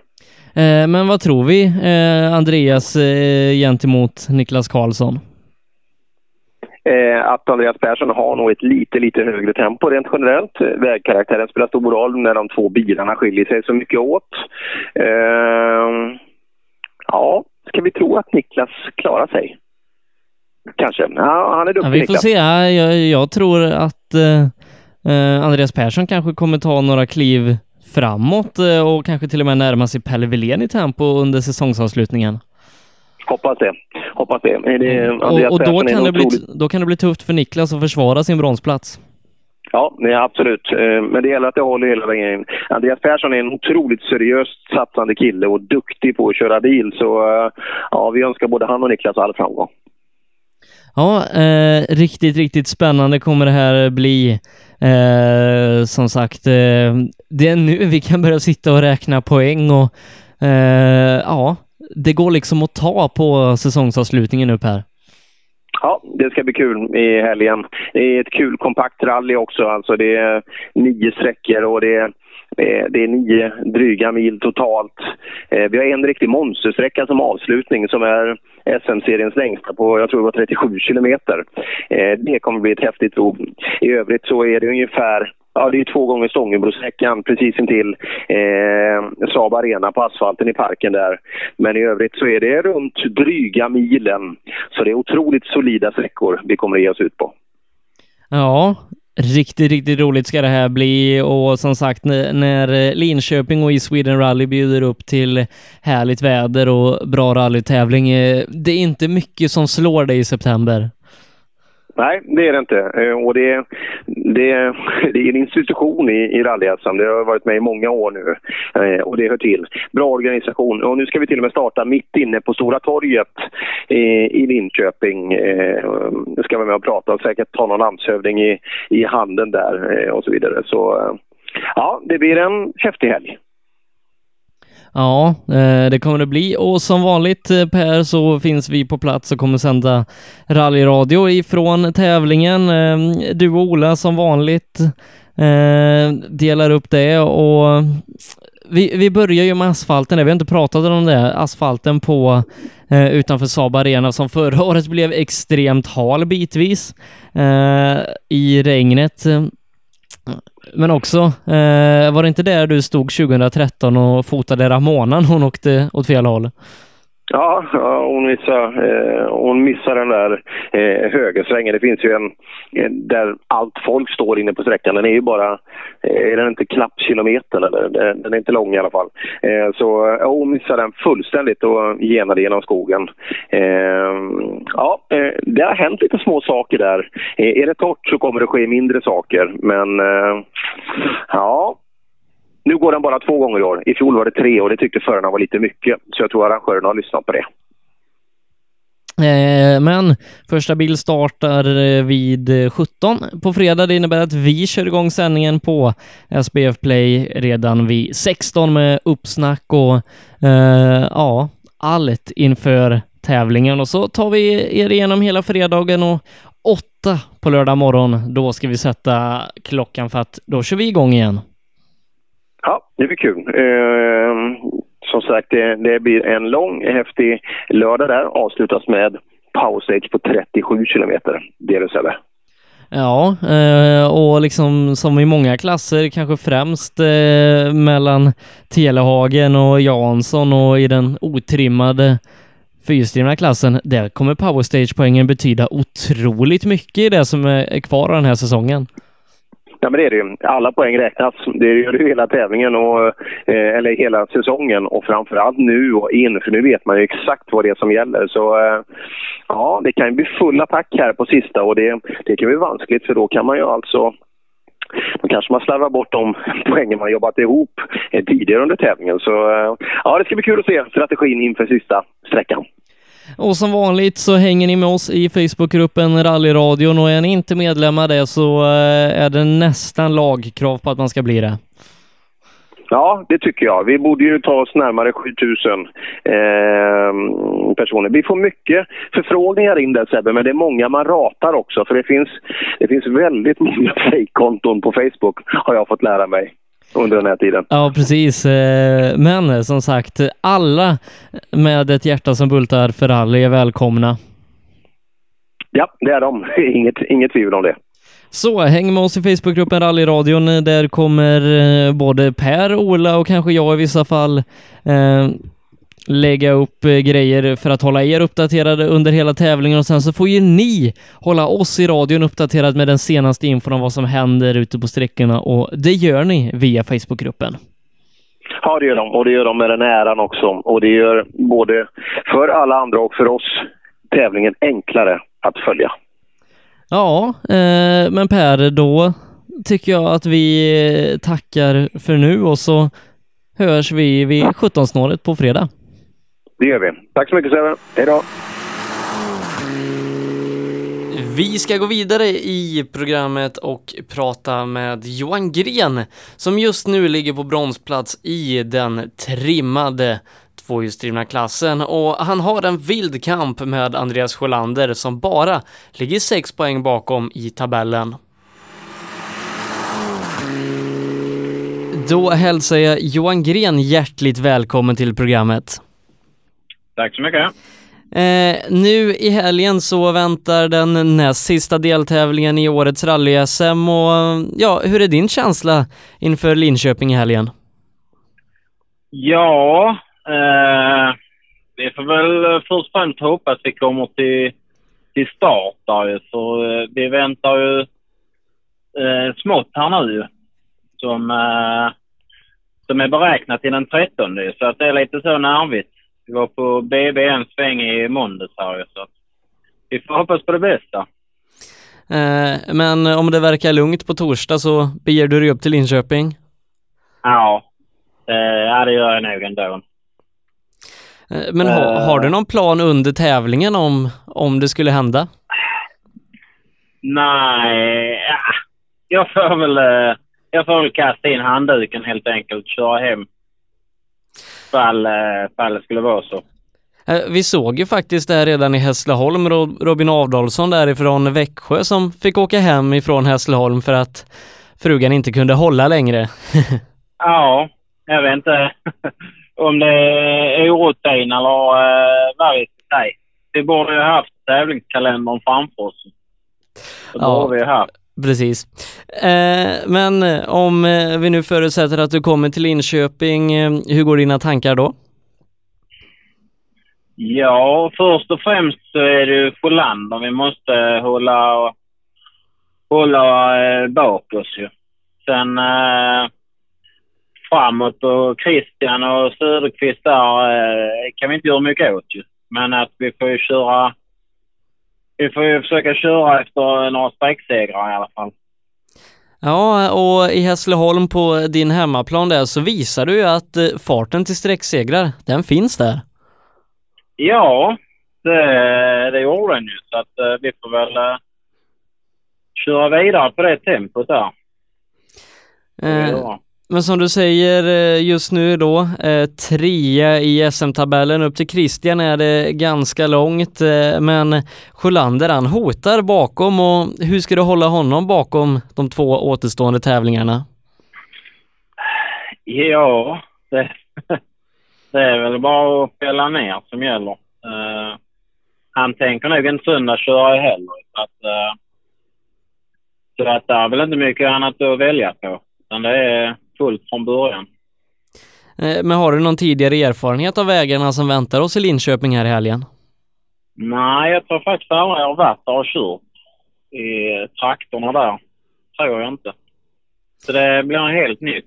Men vad tror vi, Andreas, gentemot Niklas Karlsson? Eh, att Andreas Persson har nog ett lite, lite högre tempo rent generellt. Eh, Vägkaraktären spelar stor roll när de två bilarna skiljer sig så mycket åt. Eh, ja, ska vi tro att Niklas klarar sig? Kanske. Ja, han är duktig Ja, vi får Niklas. se. Ja, Jag, jag tror att eh, eh, Andreas Persson kanske kommer ta några kliv framåt eh, och kanske till och med närma sig Pelle Wilén i tempo under säsongsavslutningen. Hoppas det. Hoppas det. Det Mm. Och, Andreas och då, kan det bli, då kan det bli tufft för Niklas att försvara sin bronsplats. Ja, är absolut. Eh, Men det gäller att det håller hela vägen. Ryan Persson är en otroligt seriöst satsande kille och duktig på att köra bil. Så eh, ja, vi önskar både han och Niklas all framgång. Ja, eh, riktigt, riktigt spännande kommer det här bli. Eh, som sagt, eh, det är nu vi kan börja sitta och räkna poäng och eh, ja, det går liksom att ta på säsongsavslutningen upp här. Ja, det ska bli kul i helgen. Det är ett kul kompakt rally också. Alltså det är nio sträckor och det är, eh, det är, nio dryga mil totalt. Eh, vi har en riktig monstersträcka som avslutning som är SM-seriens längsta på, jag tror det var 37 kilometer. Eh, det kommer bli ett häftigt prov. I övrigt så är det ungefär Ja, det är två gånger Stångebrosträckan precis intill eh, Saab Arena på asfalten i parken där. Men i övrigt så är det runt dryga milen. Så det är otroligt solida sträckor vi kommer att ge oss ut på. Ja, riktigt, riktigt roligt ska det här bli och som sagt när, Linköping och i Sweden Rally bjuder upp till härligt väder och bra rallytävling, eh, det är inte mycket som slår det i september. Nej, det är det inte. Eh, och det, det, det är en institution i, i rally Det har varit med i många år nu eh, och det hör till. Bra organisation. Och nu ska vi till och med starta mitt inne på Stora torget eh, i, Linköping. Nu ska vi med och prata och säkert ta någon landshövding i, i handen där och så vidare. Så ja, det blir en häftig helg. Ja, eh, det kommer det bli och som vanligt eh, Per så finns vi på plats och kommer sända rallyradio ifrån tävlingen. Ehm, du och Ola som vanligt eh, delar upp det och vi, vi börjar ju med asfalten, där. vi har inte pratat om det, asfalten på eh, utanför Saab Arena som förra året blev extremt hal bitvis eh, i regnet. Men också, eh, var det inte där du stod 2013 och fotade Ramona när hon åkte åt fel håll? Ja, ja, hon missar, eh, hon missar den där eh, högersvängen. Det finns ju en, eh, där allt folk står inne på sträckan. Den är ju bara, eh, är den inte knappt kilometern eller? Den, den är inte lång i alla fall. Eh, så ja, hon missar den fullständigt och genade genom skogen. Eh, ja, eh, det har hänt lite små saker där. Eh, är det torrt så kommer det ske mindre saker, men eh, ja, nu går den bara två gånger i år. I fjol var det tre och det tyckte förarna var lite mycket. Så jag tror arrangörerna har lyssnat på det. Eh, men första bil startar eh, vid eh, 17 på fredag. Det innebär att vi kör igång sändningen på SBF Play redan vid 16 med uppsnack och eh, ja, allt inför tävlingen. Och så tar vi er igenom hela fredagen och åtta på lördag morgon. Då ska vi sätta klockan för att då kör vi igång igen. Ja, det blir kul. Eh, som sagt, det, det blir en lång, häftig lördag där. Avslutas med powerstage på 37 kilometer. Det är det Ja, eh, och liksom som i många klasser, kanske främst eh, mellan Telehagen och Jansson och i den otrimmade fyrstrimma klassen, där kommer powerstage-poängen betyda otroligt mycket i det som är kvar av den här säsongen. Ja, men det är det ju. Alla poäng räknas. Det gör det ju hela tävlingen, och, eh, eller hela säsongen och framförallt nu och in, för nu vet man ju exakt vad det är som gäller. Så eh, ja, det kan ju bli full attack här på sista och det, det kan bli vanskligt för då kan man ju alltså då kanske man slarvar bort de *laughs* poängen man jobbat ihop eh, tidigare under tävlingen. Så eh, ja, det ska bli kul att se strategin inför sista sträckan. Och som vanligt så hänger ni med oss i Facebookgruppen Rallyradion och är ni inte medlemmar där så eh, är det nästan lagkrav på att man ska bli det. Ja, det tycker jag. Vi borde ju ta oss närmare 7000 eh, personer. Vi får mycket förfrågningar in där Sebbe, men det är många man ratar också. För det finns, det finns väldigt många *laughs* fejkkonton på Facebook, har jag fått lära mig under den här tiden. Ja, precis. Eh, Men som sagt, alla med ett hjärta som bultar för rally är välkomna. Ja, det är de. *laughs* Inget, inget tvivel om det. Så häng med oss i Facebookgruppen Rallyradion. Där kommer eh, både Per, Ola och kanske jag i vissa fall eh, lägga upp eh, grejer för att hålla er uppdaterade under hela tävlingen och sen så får ju ni hålla oss i radion uppdaterad med den senaste infon om vad som händer ute på sträckorna och det gör ni via Facebookgruppen. Ja, det gör de. Och det gör de med den äran också. Och det gör både för alla andra och för oss tävlingen enklare att följa. Ja, eh, men Per, då tycker jag att vi tackar för nu och så hörs vi vid 17-snåret på fredag. Det gör vi. Tack så mycket Sebbe. Hej då! Vi ska gå vidare i programmet och prata med Johan Gren som just nu ligger på bronsplats i den trimmade tvåhjulsdrivna klassen och han har en vild kamp med Andreas Sjölander som bara ligger sex poäng bakom i tabellen. Då hälsar jag Johan Gren hjärtligt välkommen till programmet. Tack så mycket. Eh, nu i helgen så väntar den näst sista deltävlingen i årets rally-SM och ja, hur är din känsla inför Linköping i helgen? Ja, eh, vi får väl först och främst hoppas att vi kommer till, till start där. Så eh, vi väntar ju eh, smått här nu som, eh, som är beräknat till den 13 så att det är lite så nervigt. Vi var på BB en sväng i måndags här så vi får hoppas på det bästa. Eh, men om det verkar lugnt på torsdag så beger du dig upp till Linköping? Ja, eh, det gör jag nog ändå. Eh, men ha, Eh. har du någon plan under tävlingen om, om det skulle hända? Nej, ja. jag får väl, eh, jag får väl kasta in handduken helt enkelt. Köra hem. Fall, eh, fall det skulle vara så. Eh, Vi såg ju faktiskt det redan i Hässleholm, Ro- Robin Adolfsson därifrån Växjö som fick åka hem ifrån Hässleholm för att frugan inte kunde hålla längre. *laughs* Ja, jag vet inte *laughs* om det är orutin eller eh, vad vi ska säga. Vi borde ju ha haft tävlingskalendern framför oss. Det Ja. borde vi ha haft. Precis. Eh, men eh, om eh, vi nu förutsätter att du kommer till Linköping, eh, hur går dina tankar då? Ja, först och främst så är det ju Sjölander vi måste hålla, hålla bak oss ju. Sen eh, framåt och Christian och Söderqvist där eh, kan vi inte göra mycket åt ju. Men att vi får ju köra... Vi får ju försöka köra efter några sträcksegrar i alla fall. Ja, och i Hässleholm på din hemmaplan där så visar du ju att eh, farten till sträcksegrar, den finns där. Ja, det, det gjorde den ju. Så att eh, vi får väl eh, köra vidare på det tempot där. Eh, Ja. Men som du säger eh, just nu då, eh, trea i SM-tabellen. Upp till Christian är det ganska långt, eh, men Sjölander han hotar bakom och hur ska du hålla honom bakom de två återstående tävlingarna? Ja, det, det är väl bara att fälla ner som gäller. Uh, han tänker nog inte söndagsköra heller. Så att, uh, så att det är väl inte mycket annat att välja på. Utan det är fullt från början. Eh, Men har du någon tidigare erfarenhet av vägarna som väntar oss i Linköping här i helgen? Nej, jag tror faktiskt aldrig jag har varit där och kört i traktorna där. Tror jag inte. Så det blir helt nytt.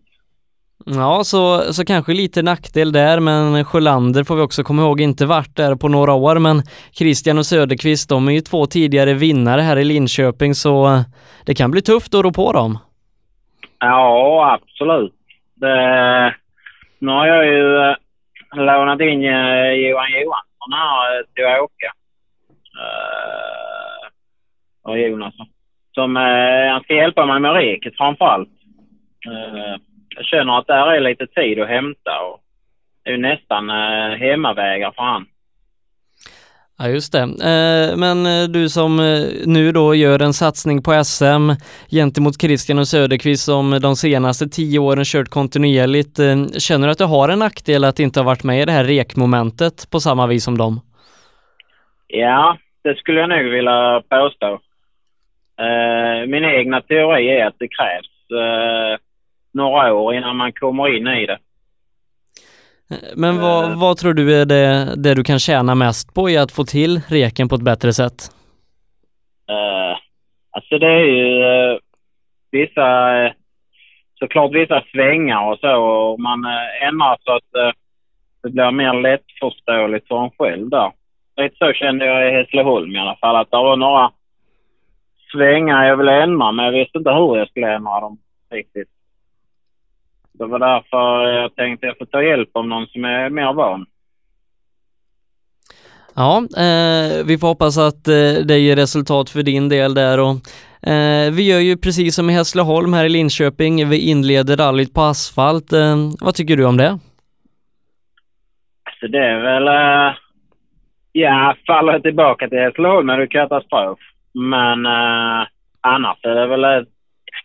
Ja, så, så kanske lite nackdel där, men Sjölander får vi också komma ihåg inte varit där på några år, men Christian och Söderqvist, de är ju två tidigare vinnare här i Linköping, så det kan bli tufft att rå på dem. Ja, absolut. Det, nu har jag ju eh, lånat in eh, Johan Johansson här eh, till att åka. Och Jonas. Som, han ska hjälpa mig med reket framförallt. jag känner att där är lite tid att hämta och det är ju nästan hemmavägar för han. Ja, just det. Eh, men eh, du som eh, nu då gör en satsning på SM gentemot Christian och Söderqvist som de senaste tio åren kört kontinuerligt. Känner du att du har en nackdel att inte ha varit med i det här rekmomentet på samma vis som dem? Ja, det skulle jag nog vilja påstå. Min egna teori är att det krävs några år innan man kommer in i det. Men vad, uh, vad tror du är det, det du kan tjäna mest på i att få till reken på ett bättre sätt? Uh, alltså det är ju uh, vissa, uh, såklart vissa svängar och så och man uh, ändrar så att det blir mer lättförståeligt för en själv där. Lite så kände jag i Hässleholm i alla fall, att det var några svängar jag ville ändra men jag visste inte hur jag skulle ändra dem riktigt. Det var därför jag tänkte att jag får ta hjälp av någon som är mer van. Ja, eh, vi får hoppas att eh, det ger resultat för din del där och eh, vi gör ju precis som i Hässleholm här i Linköping. Vi inleder rallyt på asfalt. Eh, vad tycker du om det? Alltså det är väl... Eh, ja, faller tillbaka till Hässleholm är det katastrof. Men eh, annars är det väl ett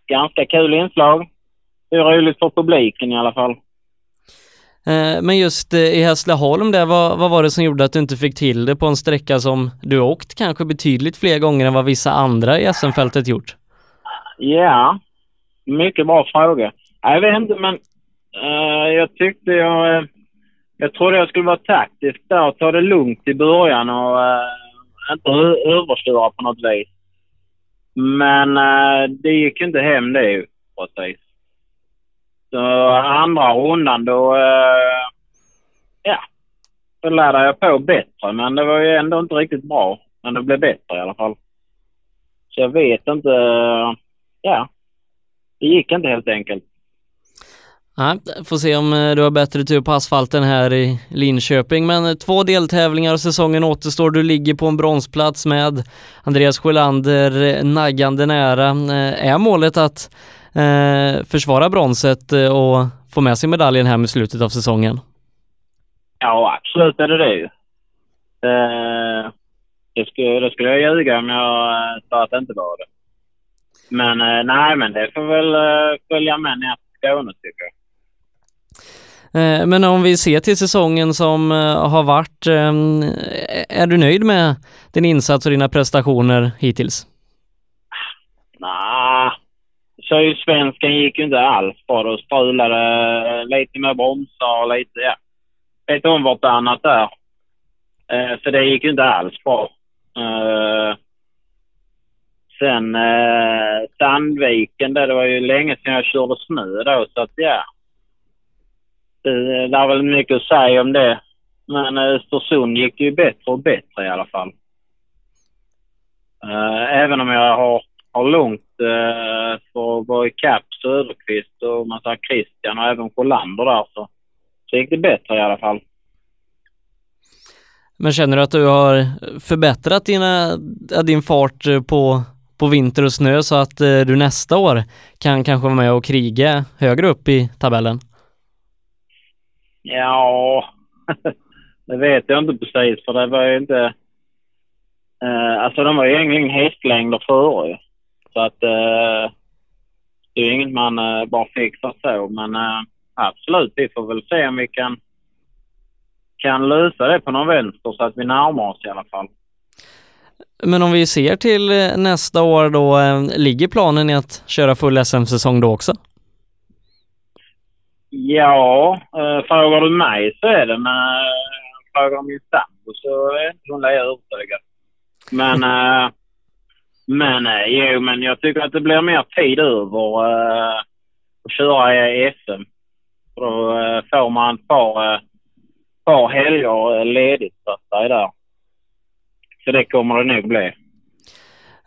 ganska kul inslag det är roligt för publiken i alla fall. Eh, men just eh, i Hässleholm där, vad, vad var det som gjorde att du inte fick till det på en sträcka som du åkt kanske betydligt fler gånger än vad vissa andra i SM-fältet gjort? Ja, mycket bra fråga. Jag vet inte, men uh, jag tyckte jag... Uh, jag trodde jag skulle vara taktisk där och ta det lugnt i början och uh, inte överstyra på något vis. Men det gick inte hem det ju precis. Så andra rundan då, eh, ja, då laddade jag på bättre. Men det var ju ändå inte riktigt bra. Men det blev bättre i alla fall. Så jag vet inte. Ja, det gick inte helt enkelt. Nej, får se om eh, du har bättre tur på asfalten här i Linköping. Men eh, två deltävlingar och säsongen återstår. Du ligger på en bronsplats med Andreas Sjölander eh, naggande nära. Är målet att eh, försvara bronset eh, och få med sig medaljen här med slutet av säsongen? Ja, absolut är det det ju. Eh, det, skulle, det skulle jag ljuga om jag eh, sa att det inte var det. Men eh, nej, men det får väl eh, följa med ner till Skåne tycker jag. Men om vi ser till säsongen som har varit, är du nöjd med din insats och dina prestationer hittills? Nej, Sydsvenskan gick ju inte alls bra. Då strulade lite med bromsar och lite, ja, lite om vartannat där. Eh, så det gick ju inte alls bra. Eh, sen eh, Sandviken där, det var ju länge sedan jag körde snö då, så att ja. Det, det är väl mycket att säga om det. Men eh, Östersund gick ju bättre och bättre i alla fall. Eh, även om jag har har långt eh, för att vara ikapp Söderqvist och man säger Christian och även Sjölander där så, så gick det bättre i alla fall. Men känner du att du har förbättrat dina, din fart på, på vinter och snö så att eh, du nästa år kan kanske vara med och kriga högre upp i tabellen? Ja, *laughs* det vet jag inte precis för det var ju inte... Eh, alltså de var ju egentligen hästlängder före så att eh, det är inget man eh, bara fixar så. Men eh, absolut, vi får väl se om vi kan, kan lösa det på någon vänster så att vi närmar oss i alla fall. Men om vi ser till eh, nästa år då, eh, ligger planen i att köra full SM-säsong då också? Ja, eh, frågar du mig så är det. Men frågar min sambo så är inte hon övertygad. Men *laughs* Men eh, jo, men jag tycker att det blir mer tid över. Eh, och köra i SM. För då eh, får man ett par, eh, par helger eh, ledigt så att säga där. Så det kommer det nog bli.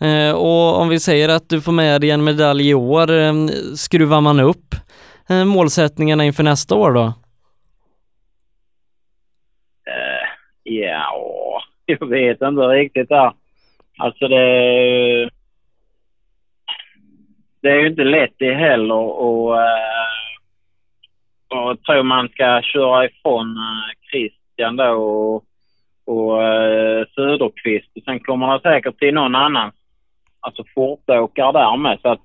Eh, och om vi säger att du får med dig en medalj i år, eh, skruvar man upp målsättningarna inför nästa år då? Ja, *laughs* jag vet inte riktigt där. Alltså det... Det är ju inte lätt det heller och, eh, och tror man ska köra ifrån eh, Christian då och, och eh, Söderqvist. Och sen kommer det säkert till någon annan alltså fortåkare där med. Så att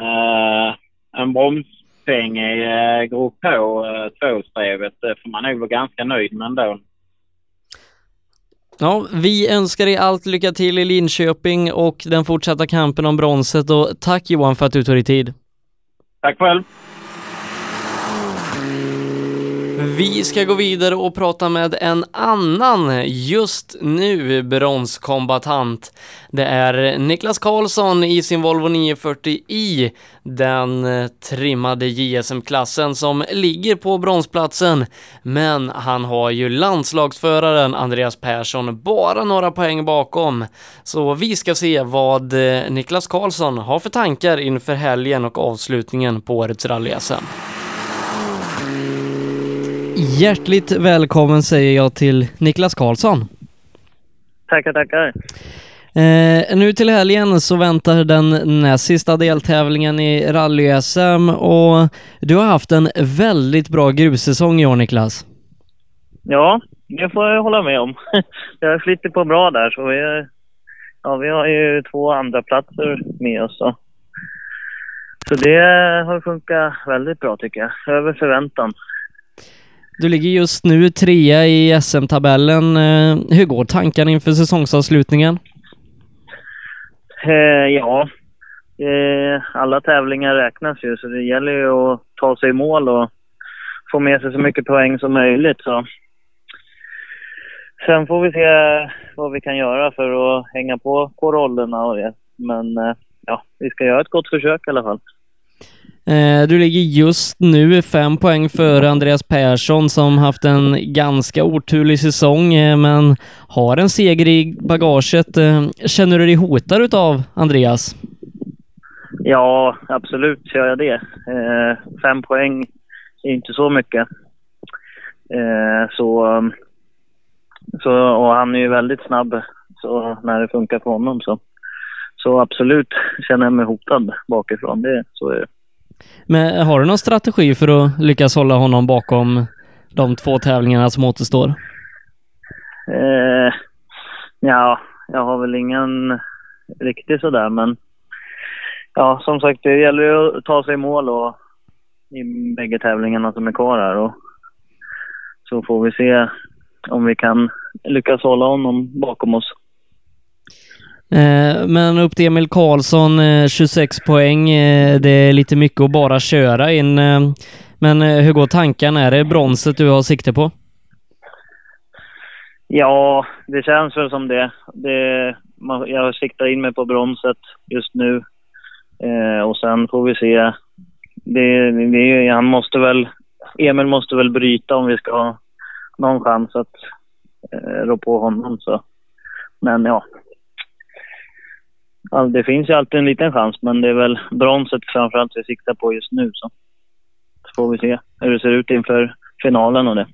eh, en bromspeng i eh, grupp H, eh, tvåhjulsdrivet, det får man nog vara ganska nöjd med ändå. Ja, vi önskar dig allt lycka till i Linköping och den fortsatta kampen om bronset och tack Johan för att du tog dig tid. Tack själv! Vi ska gå vidare och prata med en annan, just nu bronskombatant. Det är Niklas Karlsson i sin Volvo 940i, den trimmade JSM-klassen som ligger på bronsplatsen. Men han har ju landslagsföraren Andreas Persson bara några poäng bakom. Så vi ska se vad Niklas Karlsson har för tankar inför helgen och avslutningen på årets rally-SM. Hjärtligt välkommen säger jag till Niklas Karlsson. Tackar, tackar. Eh, nu till helgen så väntar den näst sista deltävlingen i rally-SM och du har haft en väldigt bra grussäsong i år Niklas. Ja, det får jag hålla med om. Det har flyttat på bra där så vi, ja, vi har ju två andra platser med oss. Så. så det har funkat väldigt bra tycker jag. Över förväntan. Du ligger just nu trea i SM-tabellen. Eh, hur går tankarna inför säsongsavslutningen? Eh, ja, eh, alla tävlingar räknas ju så det gäller ju att ta sig i mål och få med sig så mycket poäng som möjligt. Så. Sen får vi se vad vi kan göra för att hänga på, på rollerna och det. Men eh, ja, vi ska göra ett gott försök i alla fall. Eh, du ligger just nu fem poäng före Andreas Persson som haft en ganska oturlig säsong eh, men har en seger i bagaget. Eh, känner du dig hotad utav Andreas? Ja, absolut gör jag det. Fem poäng är inte så mycket. Så, um, så, och han är ju väldigt snabb så när det funkar för honom. Så, så absolut känner jag mig hotad bakifrån. Det, så är det. Men har du någon strategi för att lyckas hålla honom bakom de två tävlingarna som återstår? Eh, ja, jag har väl ingen riktig sådär men ja, som sagt det gäller ju att ta sig i mål och i bägge tävlingarna som är kvar här och så får vi se om vi kan lyckas hålla honom bakom oss. Eh, men upp till Emil Karlsson, eh, 26 poäng. Eh, det är lite mycket att bara köra in. Men hur går tankarna? Är det bronset du har sikte på? Ja, det känns väl som det. det man, jag siktar in mig på bronset just nu. Eh, och sen får vi se. Det, det, han måste väl, Emil måste väl bryta om vi ska ha någon chans att eh, rå på honom. Så. Men ja. All, det finns ju alltid en liten chans, men det är väl bronset framförallt vi siktar på just nu. Så, så får vi se hur det ser ut inför finalen och det.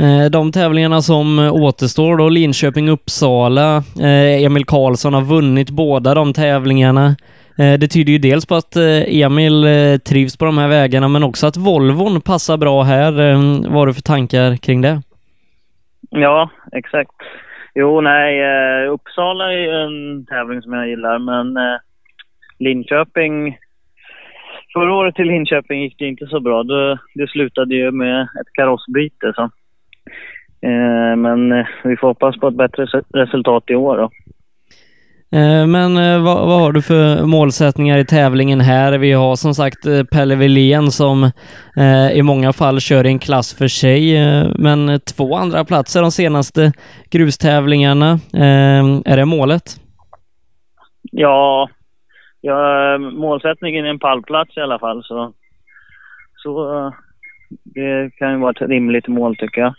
Eh, De tävlingarna som återstår då, Linköping-Uppsala. eh, Emil Karlsson har vunnit båda de tävlingarna. Eh, Det tyder ju dels på att Emil trivs på de här vägarna, men också att Volvon passar bra här. Vad har du för tankar kring det? Ja, exakt. Jo, nej, eh, Uppsala är ju en tävling som jag gillar, men eh, Linköping... Förra året till Linköping gick det inte så bra. Det, det slutade ju med ett karossbyte. Så. Eh, men eh, vi får hoppas på ett bättre resultat i år. Då. Eh, men eh, vad, vad har du för målsättningar i tävlingen här? Vi har som sagt eh, Pelle Wilén som i många fall kör i en klass för sig, men två andra platser de senaste grustävlingarna. Är det målet? Ja, ja, målsättningen är en pallplats i alla fall. Så, så det kan ju vara ett rimligt mål tycker jag.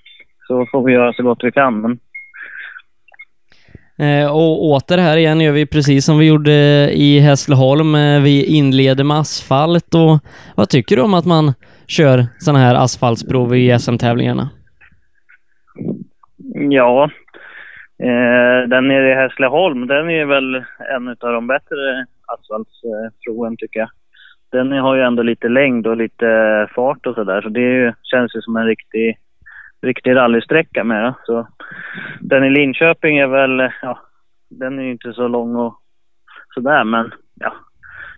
Så får vi göra så gott vi kan. Men Eh, och åter här igen gör vi precis som vi gjorde i Hässleholm. Eh, vi inleder med asfalt och vad tycker du om att man kör sådana här asfaltsprov i SM-tävlingarna? Ja, eh, den nere i Hässleholm, den är väl en av de bättre asfaltsproven tycker jag. Den har ju ändå lite längd och lite fart och sådär, så det ju, känns ju som en riktig, riktig rallysträcka med Ja. Så den i Linköping är väl, ja, den är ju inte så lång och sådär, men ja,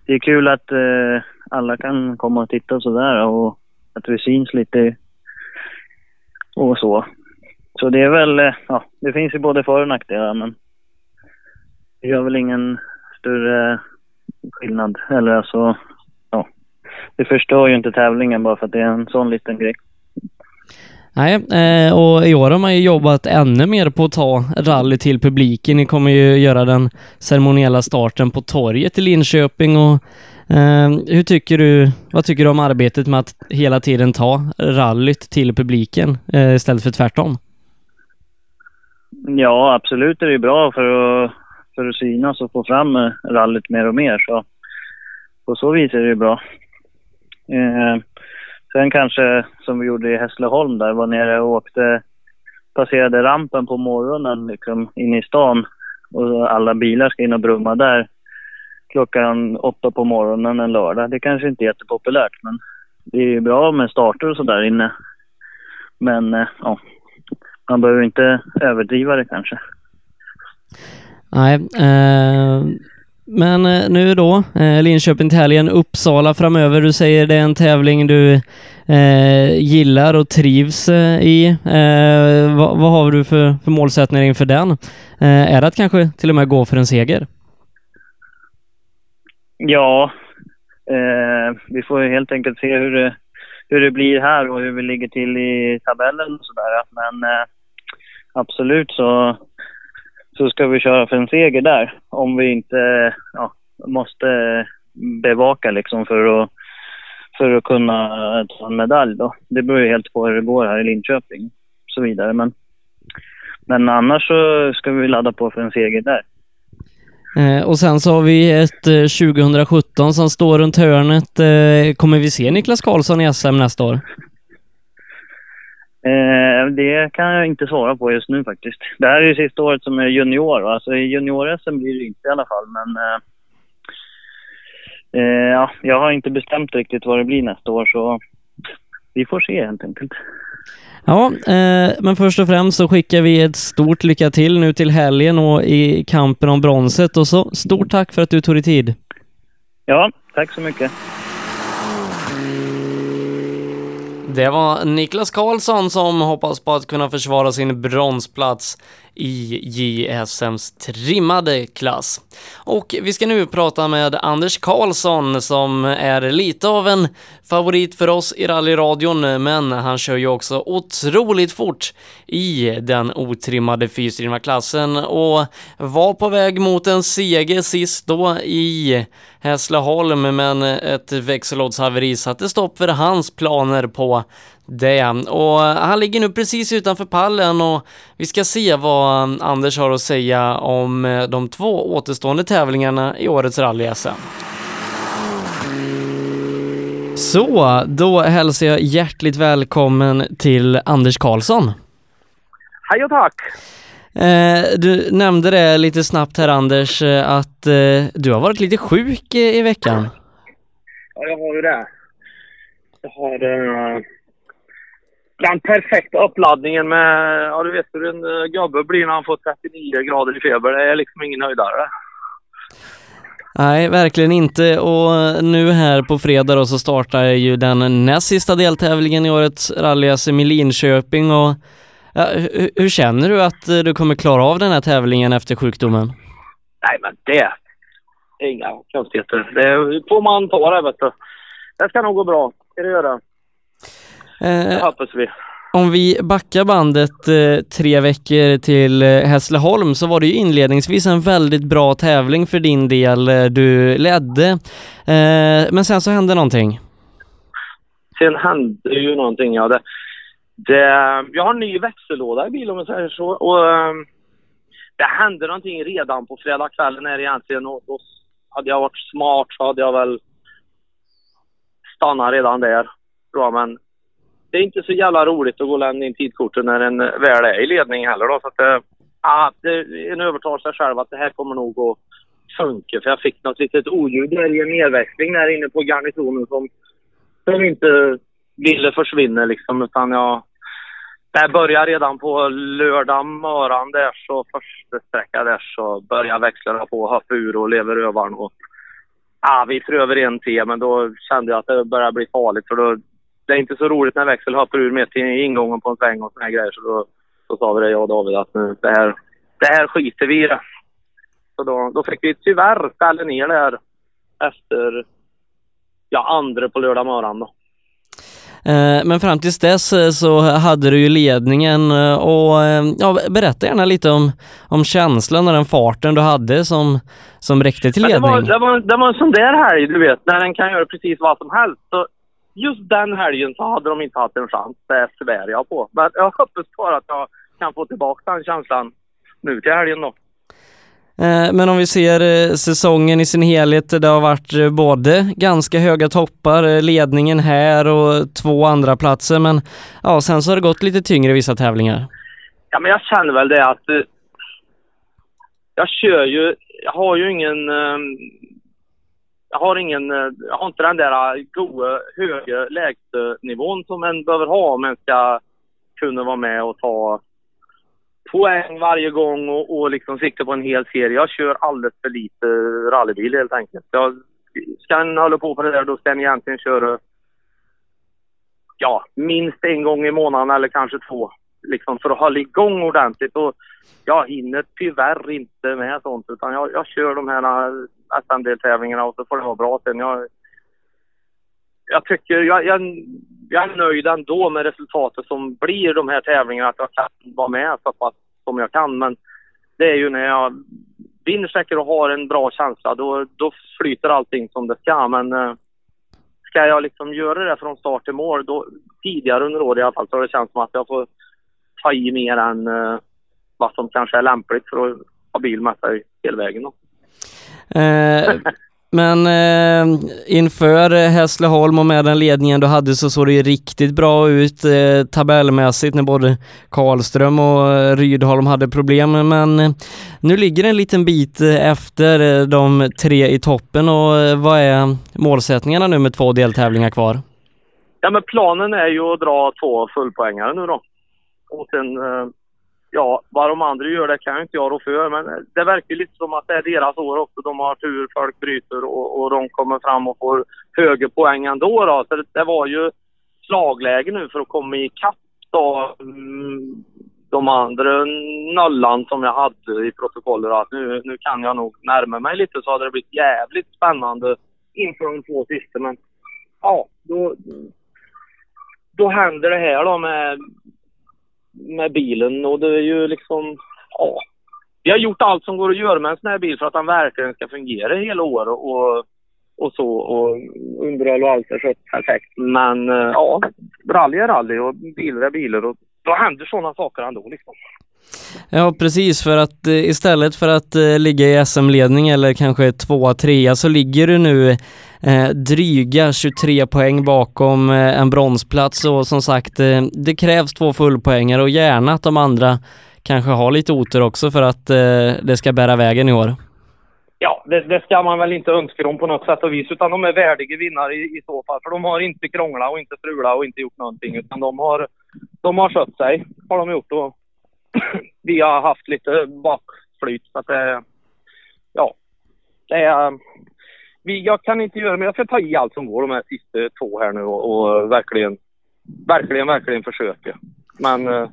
det är kul att eh, alla kan komma och titta och sådär och att vi syns lite och så. Så det är väl, eh, ja, det finns ju både för och nackdelar men det gör väl ingen större skillnad. Eller alltså, ja. Det förstör ju inte tävlingen bara för att det är en sån liten grej. Nej, eh, och i år har man ju jobbat ännu mer på att ta rally till publiken. Ni kommer ju göra den ceremoniella starten på torget i Linköping och eh, hur tycker du, vad tycker du om arbetet med att hela tiden ta rallyt till publiken eh, istället för tvärtom? Ja, absolut är det bra för att, för att synas och få fram rallyt mer och mer. Så på så vis är det ju bra. Eh, sen kanske, som vi gjorde i Hässleholm där, var nere och åkte, passerade rampen på morgonen liksom inne i stan och alla bilar ska in och brumma där klockan åtta på morgonen en lördag. Det kanske inte är jättepopulärt men det är ju bra med starter och sådär inne. Men eh, ja, man behöver inte överdriva det kanske. Nej, eh, men eh, nu då, eh, Linköping till helgen, Uppsala framöver. Du säger det är en tävling du eh, gillar och trivs eh, i. Eh, vad, vad, har du för, för målsättning inför den? Eh, är det att kanske till och med gå för en seger? Ja, vi får helt enkelt se hur det, hur det blir här och hur vi ligger till i tabellen och sådär. Men absolut så så ska vi köra för en seger där. Om vi inte ja, måste bevaka liksom för att, för att kunna ta en medalj då. Det beror ju helt på hur det går här i Linköping och så vidare. Men, men annars så ska vi ladda på för en seger där. Eh, och sen så har vi ett eh, 2017 som står runt hörnet. Eh, kommer vi se Niklas Karlsson i SM nästa år? Eh, det kan jag inte svara på just nu faktiskt. Det här är ju sista året som är junior. Va? Alltså i junior-SM blir det inte i alla fall. Men eh, eh, ja, jag har inte bestämt riktigt vad det blir nästa år så vi får se helt enkelt. Ja, eh, men först och främst så skickar vi ett stort lycka till nu till helgen och i kampen om bronset och så stort tack för att du tog dig tid. Ja, tack så mycket. Det var Niklas Karlsson som hoppas på att kunna försvara sin bronsplats i JSMs trimmade klass. Och vi ska nu prata med Anders Karlsson som är lite av en favorit för oss i rallyradion, men han kör ju också otroligt fort i den otrimmade fyrstrimma klassen och var på väg mot en seger sist då i Hässleholm, men ett växellådshaveri satte stopp för hans planer på det. Och han ligger nu precis utanför pallen och vi ska se vad Anders har att säga om eh, de två återstående tävlingarna i årets rally-SM. Så, då hälsar jag hjärtligt välkommen till Anders Karlsson. Hej och tack! Eh, du nämnde det lite snabbt här Anders, eh, att du har varit lite sjuk i veckan. Ja, jag har ju det. Jag har den perfekta uppladdningen med, ja du vet hur en uh, gubbe blir när han får 39 grader i feber. Det är liksom ingen höjdare. Nej, verkligen inte. Och nu här på fredag då så startar ju den näst sista deltävlingen i årets rally i Linköping och ja, hur, hur, känner du att du kommer klara av den här tävlingen efter sjukdomen? Nej men det är inga konstigheter. Det får man ta det vet du. Det ska nog gå bra. Ska det göra. Eh, det hoppas vi. Om vi backar bandet eh, tre veckor till eh, Hässleholm så var det ju inledningsvis en väldigt bra tävling för din del. Eh, Du ledde, eh, men sen så hände någonting. Sen hände ju någonting. Ja, det, det, jag har en ny växellåda i bilen om jag säger så. Och, ehm, det hände någonting redan på fredagskvällen här egentligen. Och då hade jag varit smart så hade jag väl stannat redan där. jag. Men det är inte så jävla roligt att gå och lämna in tidkorten när en väl är i ledning heller. Då, så att, eh, ah, det, det, en övertar sig själv att det här kommer nog att funka. För jag fick något litet oljud där i en nedväxling där inne på garnisonen som, som inte ville försvinna liksom. Utan jag, det började redan på lördag morgon där så första sträcka där så började växlarna på hoppa ur och leverövaren och ja, vi prövar en till men då kände jag att det började bli farligt för då det är inte så roligt när växel hoppar ur med till ingången på en sväng och såna här grejer så då, då sa vi det jag och David att nu, det här, det här skiter vi i det. Så då, då fick vi tyvärr ställa ner där efter ja, andra på lördag morgon då. Eh, Men fram tills dess eh, så hade du ju ledningen eh, och ja, berätta gärna lite om, om känslan och den farten du hade som, som räckte till Men det, ledning. var, det, var, det var en sån där helg, du vet, när den kan göra precis vad som helst. Så just den helgen så hade de inte haft en chans. Det svär jag på. Men jag hoppas bara att jag kan få tillbaka den känslan nu till helgen då. Eh, Men om vi ser eh, säsongen i sin helhet, det har varit eh, både ganska höga toppar, ledningen här och två andra platser men ja, sen så har det gått lite tyngre i vissa tävlingar. Ja, men jag känner väl det att jag kör ju, jag har ju ingen, jag har ingen, eh, jag har inte den där eh, goda, höga lägstanivån som en behöver ha om en ska kunna vara med och ta poäng varje gång och, och liksom sikta på en hel serie. Jag kör alldeles för lite rallybil helt enkelt. Jag, ska en hålla på på det där då ska en egentligen köra ja, minst en gång i månaden eller kanske två. Liksom för att hålla igång ordentligt. Och jag hinner tyvärr inte med sånt utan jag, jag kör de här eh, SM-deltävlingarna och så får det vara bra sen. Jag, jag tycker, jag, jag, jag är nöjd ändå med resultatet som blir de här tävlingarna, att jag kan vara med så pass som jag kan. Men det är ju när jag vinner säkert och har en bra känsla, då, då flyter allting som det ska. Men eh, ska jag liksom göra det från start till mål, då, tidigare under året i alla fall, så har det känts som att jag får ta i mer än eh, vad som kanske är lämpligt för att ha bil med sig hela vägen. Då. Eh, men eh, inför Hässleholm och med den ledningen du hade så såg det ju riktigt bra ut eh, tabellmässigt när både Karlström och eh, Rydholm hade problem. Men eh, nu ligger det en liten bit eh, efter eh, de tre i toppen och eh, vad är målsättningarna nu med två deltävlingar kvar? Ja, men planen är ju att dra två fullpoängare nu då. Och sen, eh, ja, vad de andra gör det kan ju inte jag rå för. Men det verkar lite som att det är deras år också. De har tur, folk bryter och, och de kommer fram och får högre poäng ändå då. Så det, det var ju slagläge nu för att komma ikapp då. Mm, de andra nollan som jag hade i protokollet att nu, nu kan jag nog närma mig lite så hade det blivit jävligt spännande inför de två sista. Men ja, då, då händer det här då med, med bilen och det är ju liksom, ja. Vi har gjort allt som går att göra med en sån här bil för att den verkligen ska fungera hela året och, och så och underhåll och allt är så perfekt. Men eh, ja, rally är rally och bilar är bilar och då händer sådana saker ändå liksom. Ja precis, för att eh, istället för att eh, ligga i SM-ledning eller kanske tvåa, trea så ligger du nu eh, dryga 23 poäng bakom eh, en bronsplats och som sagt eh, det krävs två fullpoängare och gärna att de andra kanske har lite otur också för att eh, det ska bära vägen i år. Ja, det, det ska man väl inte önska dem på något sätt och vis utan de är värdiga vinnare i, i så fall. För de har inte krånglat och inte strulat och inte gjort någonting utan de har, de har skött sig, har de gjort. Och *clears throat* vi har haft lite bakflyt så att det, ja, det är, vi, jag kan inte göra men jag ska ta i allt som går de här sista två här nu och, och verkligen, verkligen, verkligen försöka. Men eh,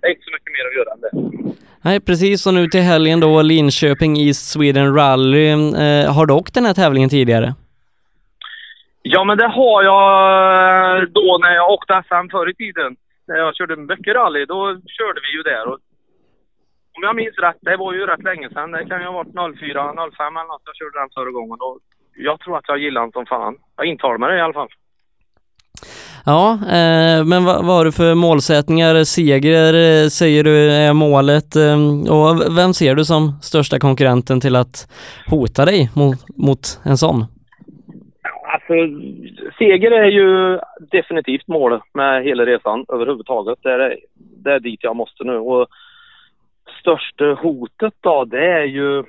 det är inte så mycket mer att göra än det. Nej precis, och nu till helgen då Linköping East Sweden Rally. Eh, har du åkt den här tävlingen tidigare? Ja, men det har jag eh, då när jag åkte SM förr i tiden. när jag körde mycket rally, då körde vi ju där. Och om jag minns rätt, det var ju rätt länge sedan. Det kan ju ha varit 04, 05 eller något jag körde den förra gången. Och jag tror att jag gillar den som fan. Jag intalar mig det i alla fall. Ja, eh, men vad, vad har du för målsättningar? Seger eh, säger du är målet eh, och vem ser du som största konkurrenten till att hota dig mot, mot en sån? Alltså, seger är ju definitivt målet med hela resan överhuvudtaget. Det är, det är dit jag måste nu. Och största hotet då, det är ju...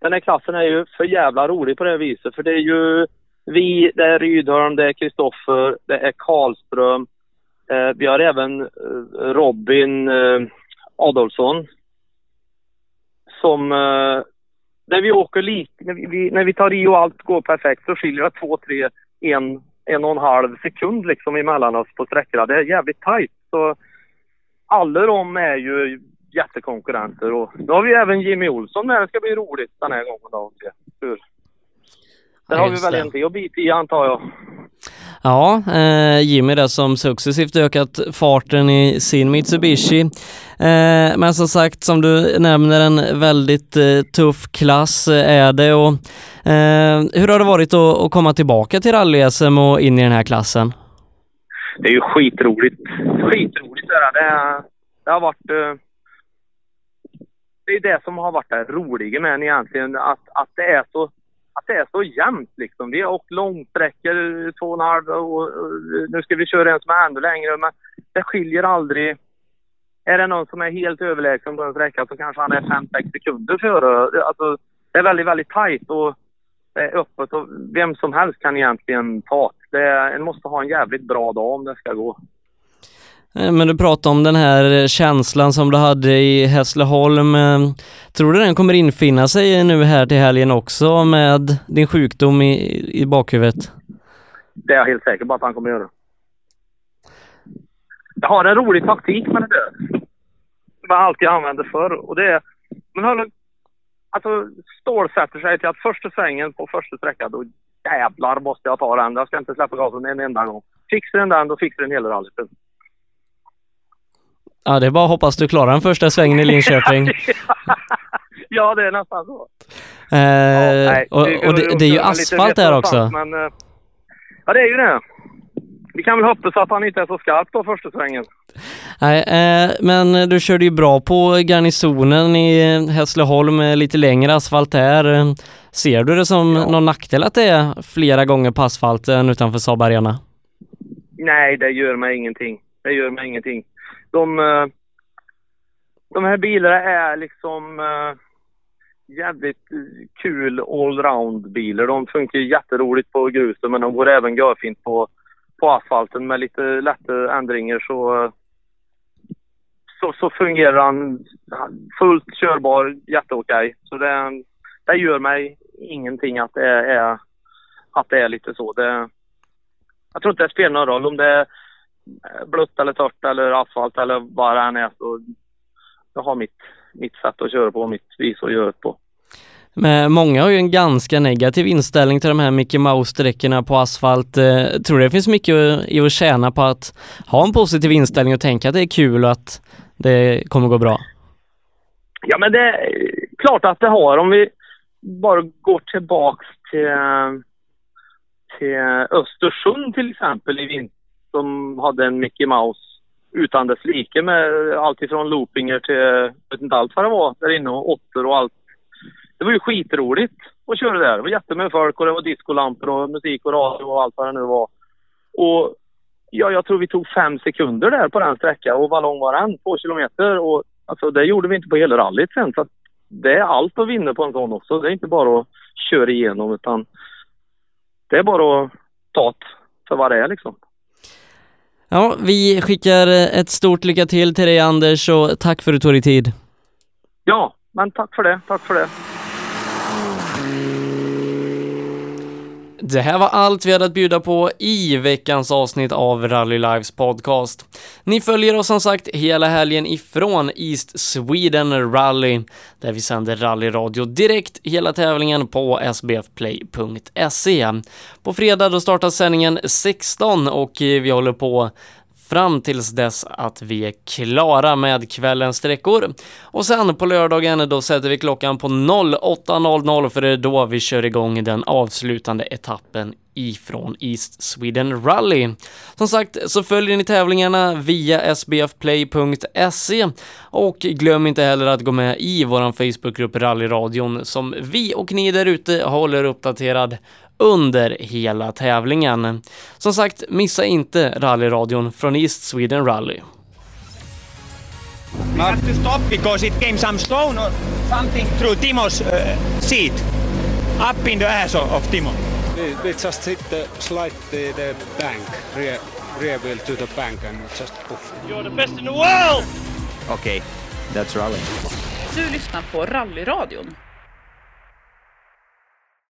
Den här klassen är ju för jävla rolig på det viset. För det är ju vi, det är Rydholm, det är Kristoffer, det är Karlström. Eh, vi har även eh, Robin eh, Adolfsson. Som... Eh, när vi åker lik, när vi, när vi tar i och allt går perfekt så skiljer det två, tre, en, en och en halv sekund liksom emellan oss på sträckorna. Det är jävligt tajt. Så alla de är ju jättekonkurrenter och då har vi även Jimmy Olsson med. Det ska bli roligt den här gången då. Hur? Där har vi väl en till att bita i antar jag. Ja, eh, Jimmy där som successivt ökat farten i sin Mitsubishi. Eh, men som sagt, som du nämner, en väldigt eh, tuff klass eh, är det. Och, eh, hur har det varit att, att komma tillbaka till rally-SM och in i den här klassen? Det är ju skitroligt. Skitroligt är det. Det har varit... Det är det som har varit det roliga med den egentligen, att, att det är så att det är så jämnt liksom. Vi har åkt långsträckor, två och en halv och, och nu ska vi köra en som är ännu längre. Men det skiljer aldrig. Är det någon som är helt överlägsen på en sträcka så kanske han är 5-6 sekunder före. Alltså, det är väldigt, väldigt tajt och det är öppet och vem som helst kan egentligen ta det. En måste ha en jävligt bra dag om det ska gå. Eh, men du pratade om den här eh, känslan som du hade i Hässleholm. Eh, tror du den kommer infinna sig nu här till helgen också med din sjukdom i, i bakhuvudet? Det är jag helt säker på att han kommer göra. Jag har en rolig taktik med det där. Som jag alltid använder förr. Och det är... Men hörru, alltså, stålsätter sig till att första svängen på första sträckan, då jävlar måste jag ta den. Jag ska inte släppa gasen en enda gång. Fixar den den, då fixar den hela rallyt. Ja, det är bara att hoppas du klarar den första svängen i Linköping. *laughs* ja, det är nästan så. Eh, ja, nej, och, och det, det, är ju asfalt där också. Men, eh, ja, det är ju det. Vi kan väl hoppas att han inte är så skarp då första svängen. Nej, eh, men du körde ju bra på garnisonen i Hässleholm lite längre asfalt där. Ser du det som ja. någon nackdel att det är flera gånger på asfalten utanför Saab Arena? Nej, det gör mig ingenting. Det gör mig ingenting de, eh, de här bilarna är liksom uh, jävligt kul allround-bilar. De funkar jätteroligt på gruset men de går även görfint på, på asfalten med lite lätta ändringar så, eh, så, så fungerar han fullt körbar, jätteokej. Så det, det gör mig ingenting att det är, att det är lite så. Det, jag tror inte det spelar någon roll om det är blött eller torrt eller asfalt eller vad det än är så jag har mitt, mitt sätt att köra på, mitt vis att göra det på. Men många har ju en ganska negativ inställning till de här Mickey Mouse-sträckorna på asfalt. Eh, tror du det finns mycket i att tjäna på att ha en positiv inställning och tänka att det är kul och att det kommer gå bra? Ja men det är klart att det har. Om vi bara går tillbaks till, till Östersund till exempel i vinter som hade en Mickey Mouse utan dess like med allt ifrån loopinger till, jag vet inte allt vad det var där inne och åttor och allt. Det var ju skitroligt att köra där. Det var jättemycket folk och det var discolampor och musik och radio och allt vad det nu var. Och ja, jag tror vi tog fem sekunder där på den sträckan och vad lång var den? Två kilometer och alltså det gjorde vi inte på hela rallyt sen så att det är allt att vinna på en sån också. Det är inte bara att köra igenom utan det är bara att ta det för vad det är liksom. Ja, vi skickar eh, ett stort lycka till till dig Anders och tack för att du tog dig tid. Ja, men tack för det. Tack för det. Det här var allt vi hade att bjuda på i veckans avsnitt av Rally Lives podcast. Ni följer oss som sagt hela helgen ifrån East Sweden Rally, där vi sänder rallyradio direkt hela tävlingen på sbfplay.se. På fredag då startar sändningen 16 och eh, vi håller på fram tills dess att vi är klara med kvällens sträckor. Och sen på lördagen då sätter vi klockan på 08.00 för det är då vi kör igång den avslutande etappen ifrån East Sweden Rally. Som sagt så följer ni tävlingarna via sbfplay.se och glöm inte heller att gå med i vår Facebookgrupp Rallyradion som vi och ni där ute håller uppdaterad under hela tävlingen. Som sagt, missa inte rallyradion från East Sweden Rally. We have to stop because it came some stone or something through Timo's uh, seat. Up in the ass of, of Timo. We, we just hit the slide the, the bank, rear, rear wheel to the bank and just poof. You're the best in the world! Okay, that's rally. Du lyssnar på Rallyradion.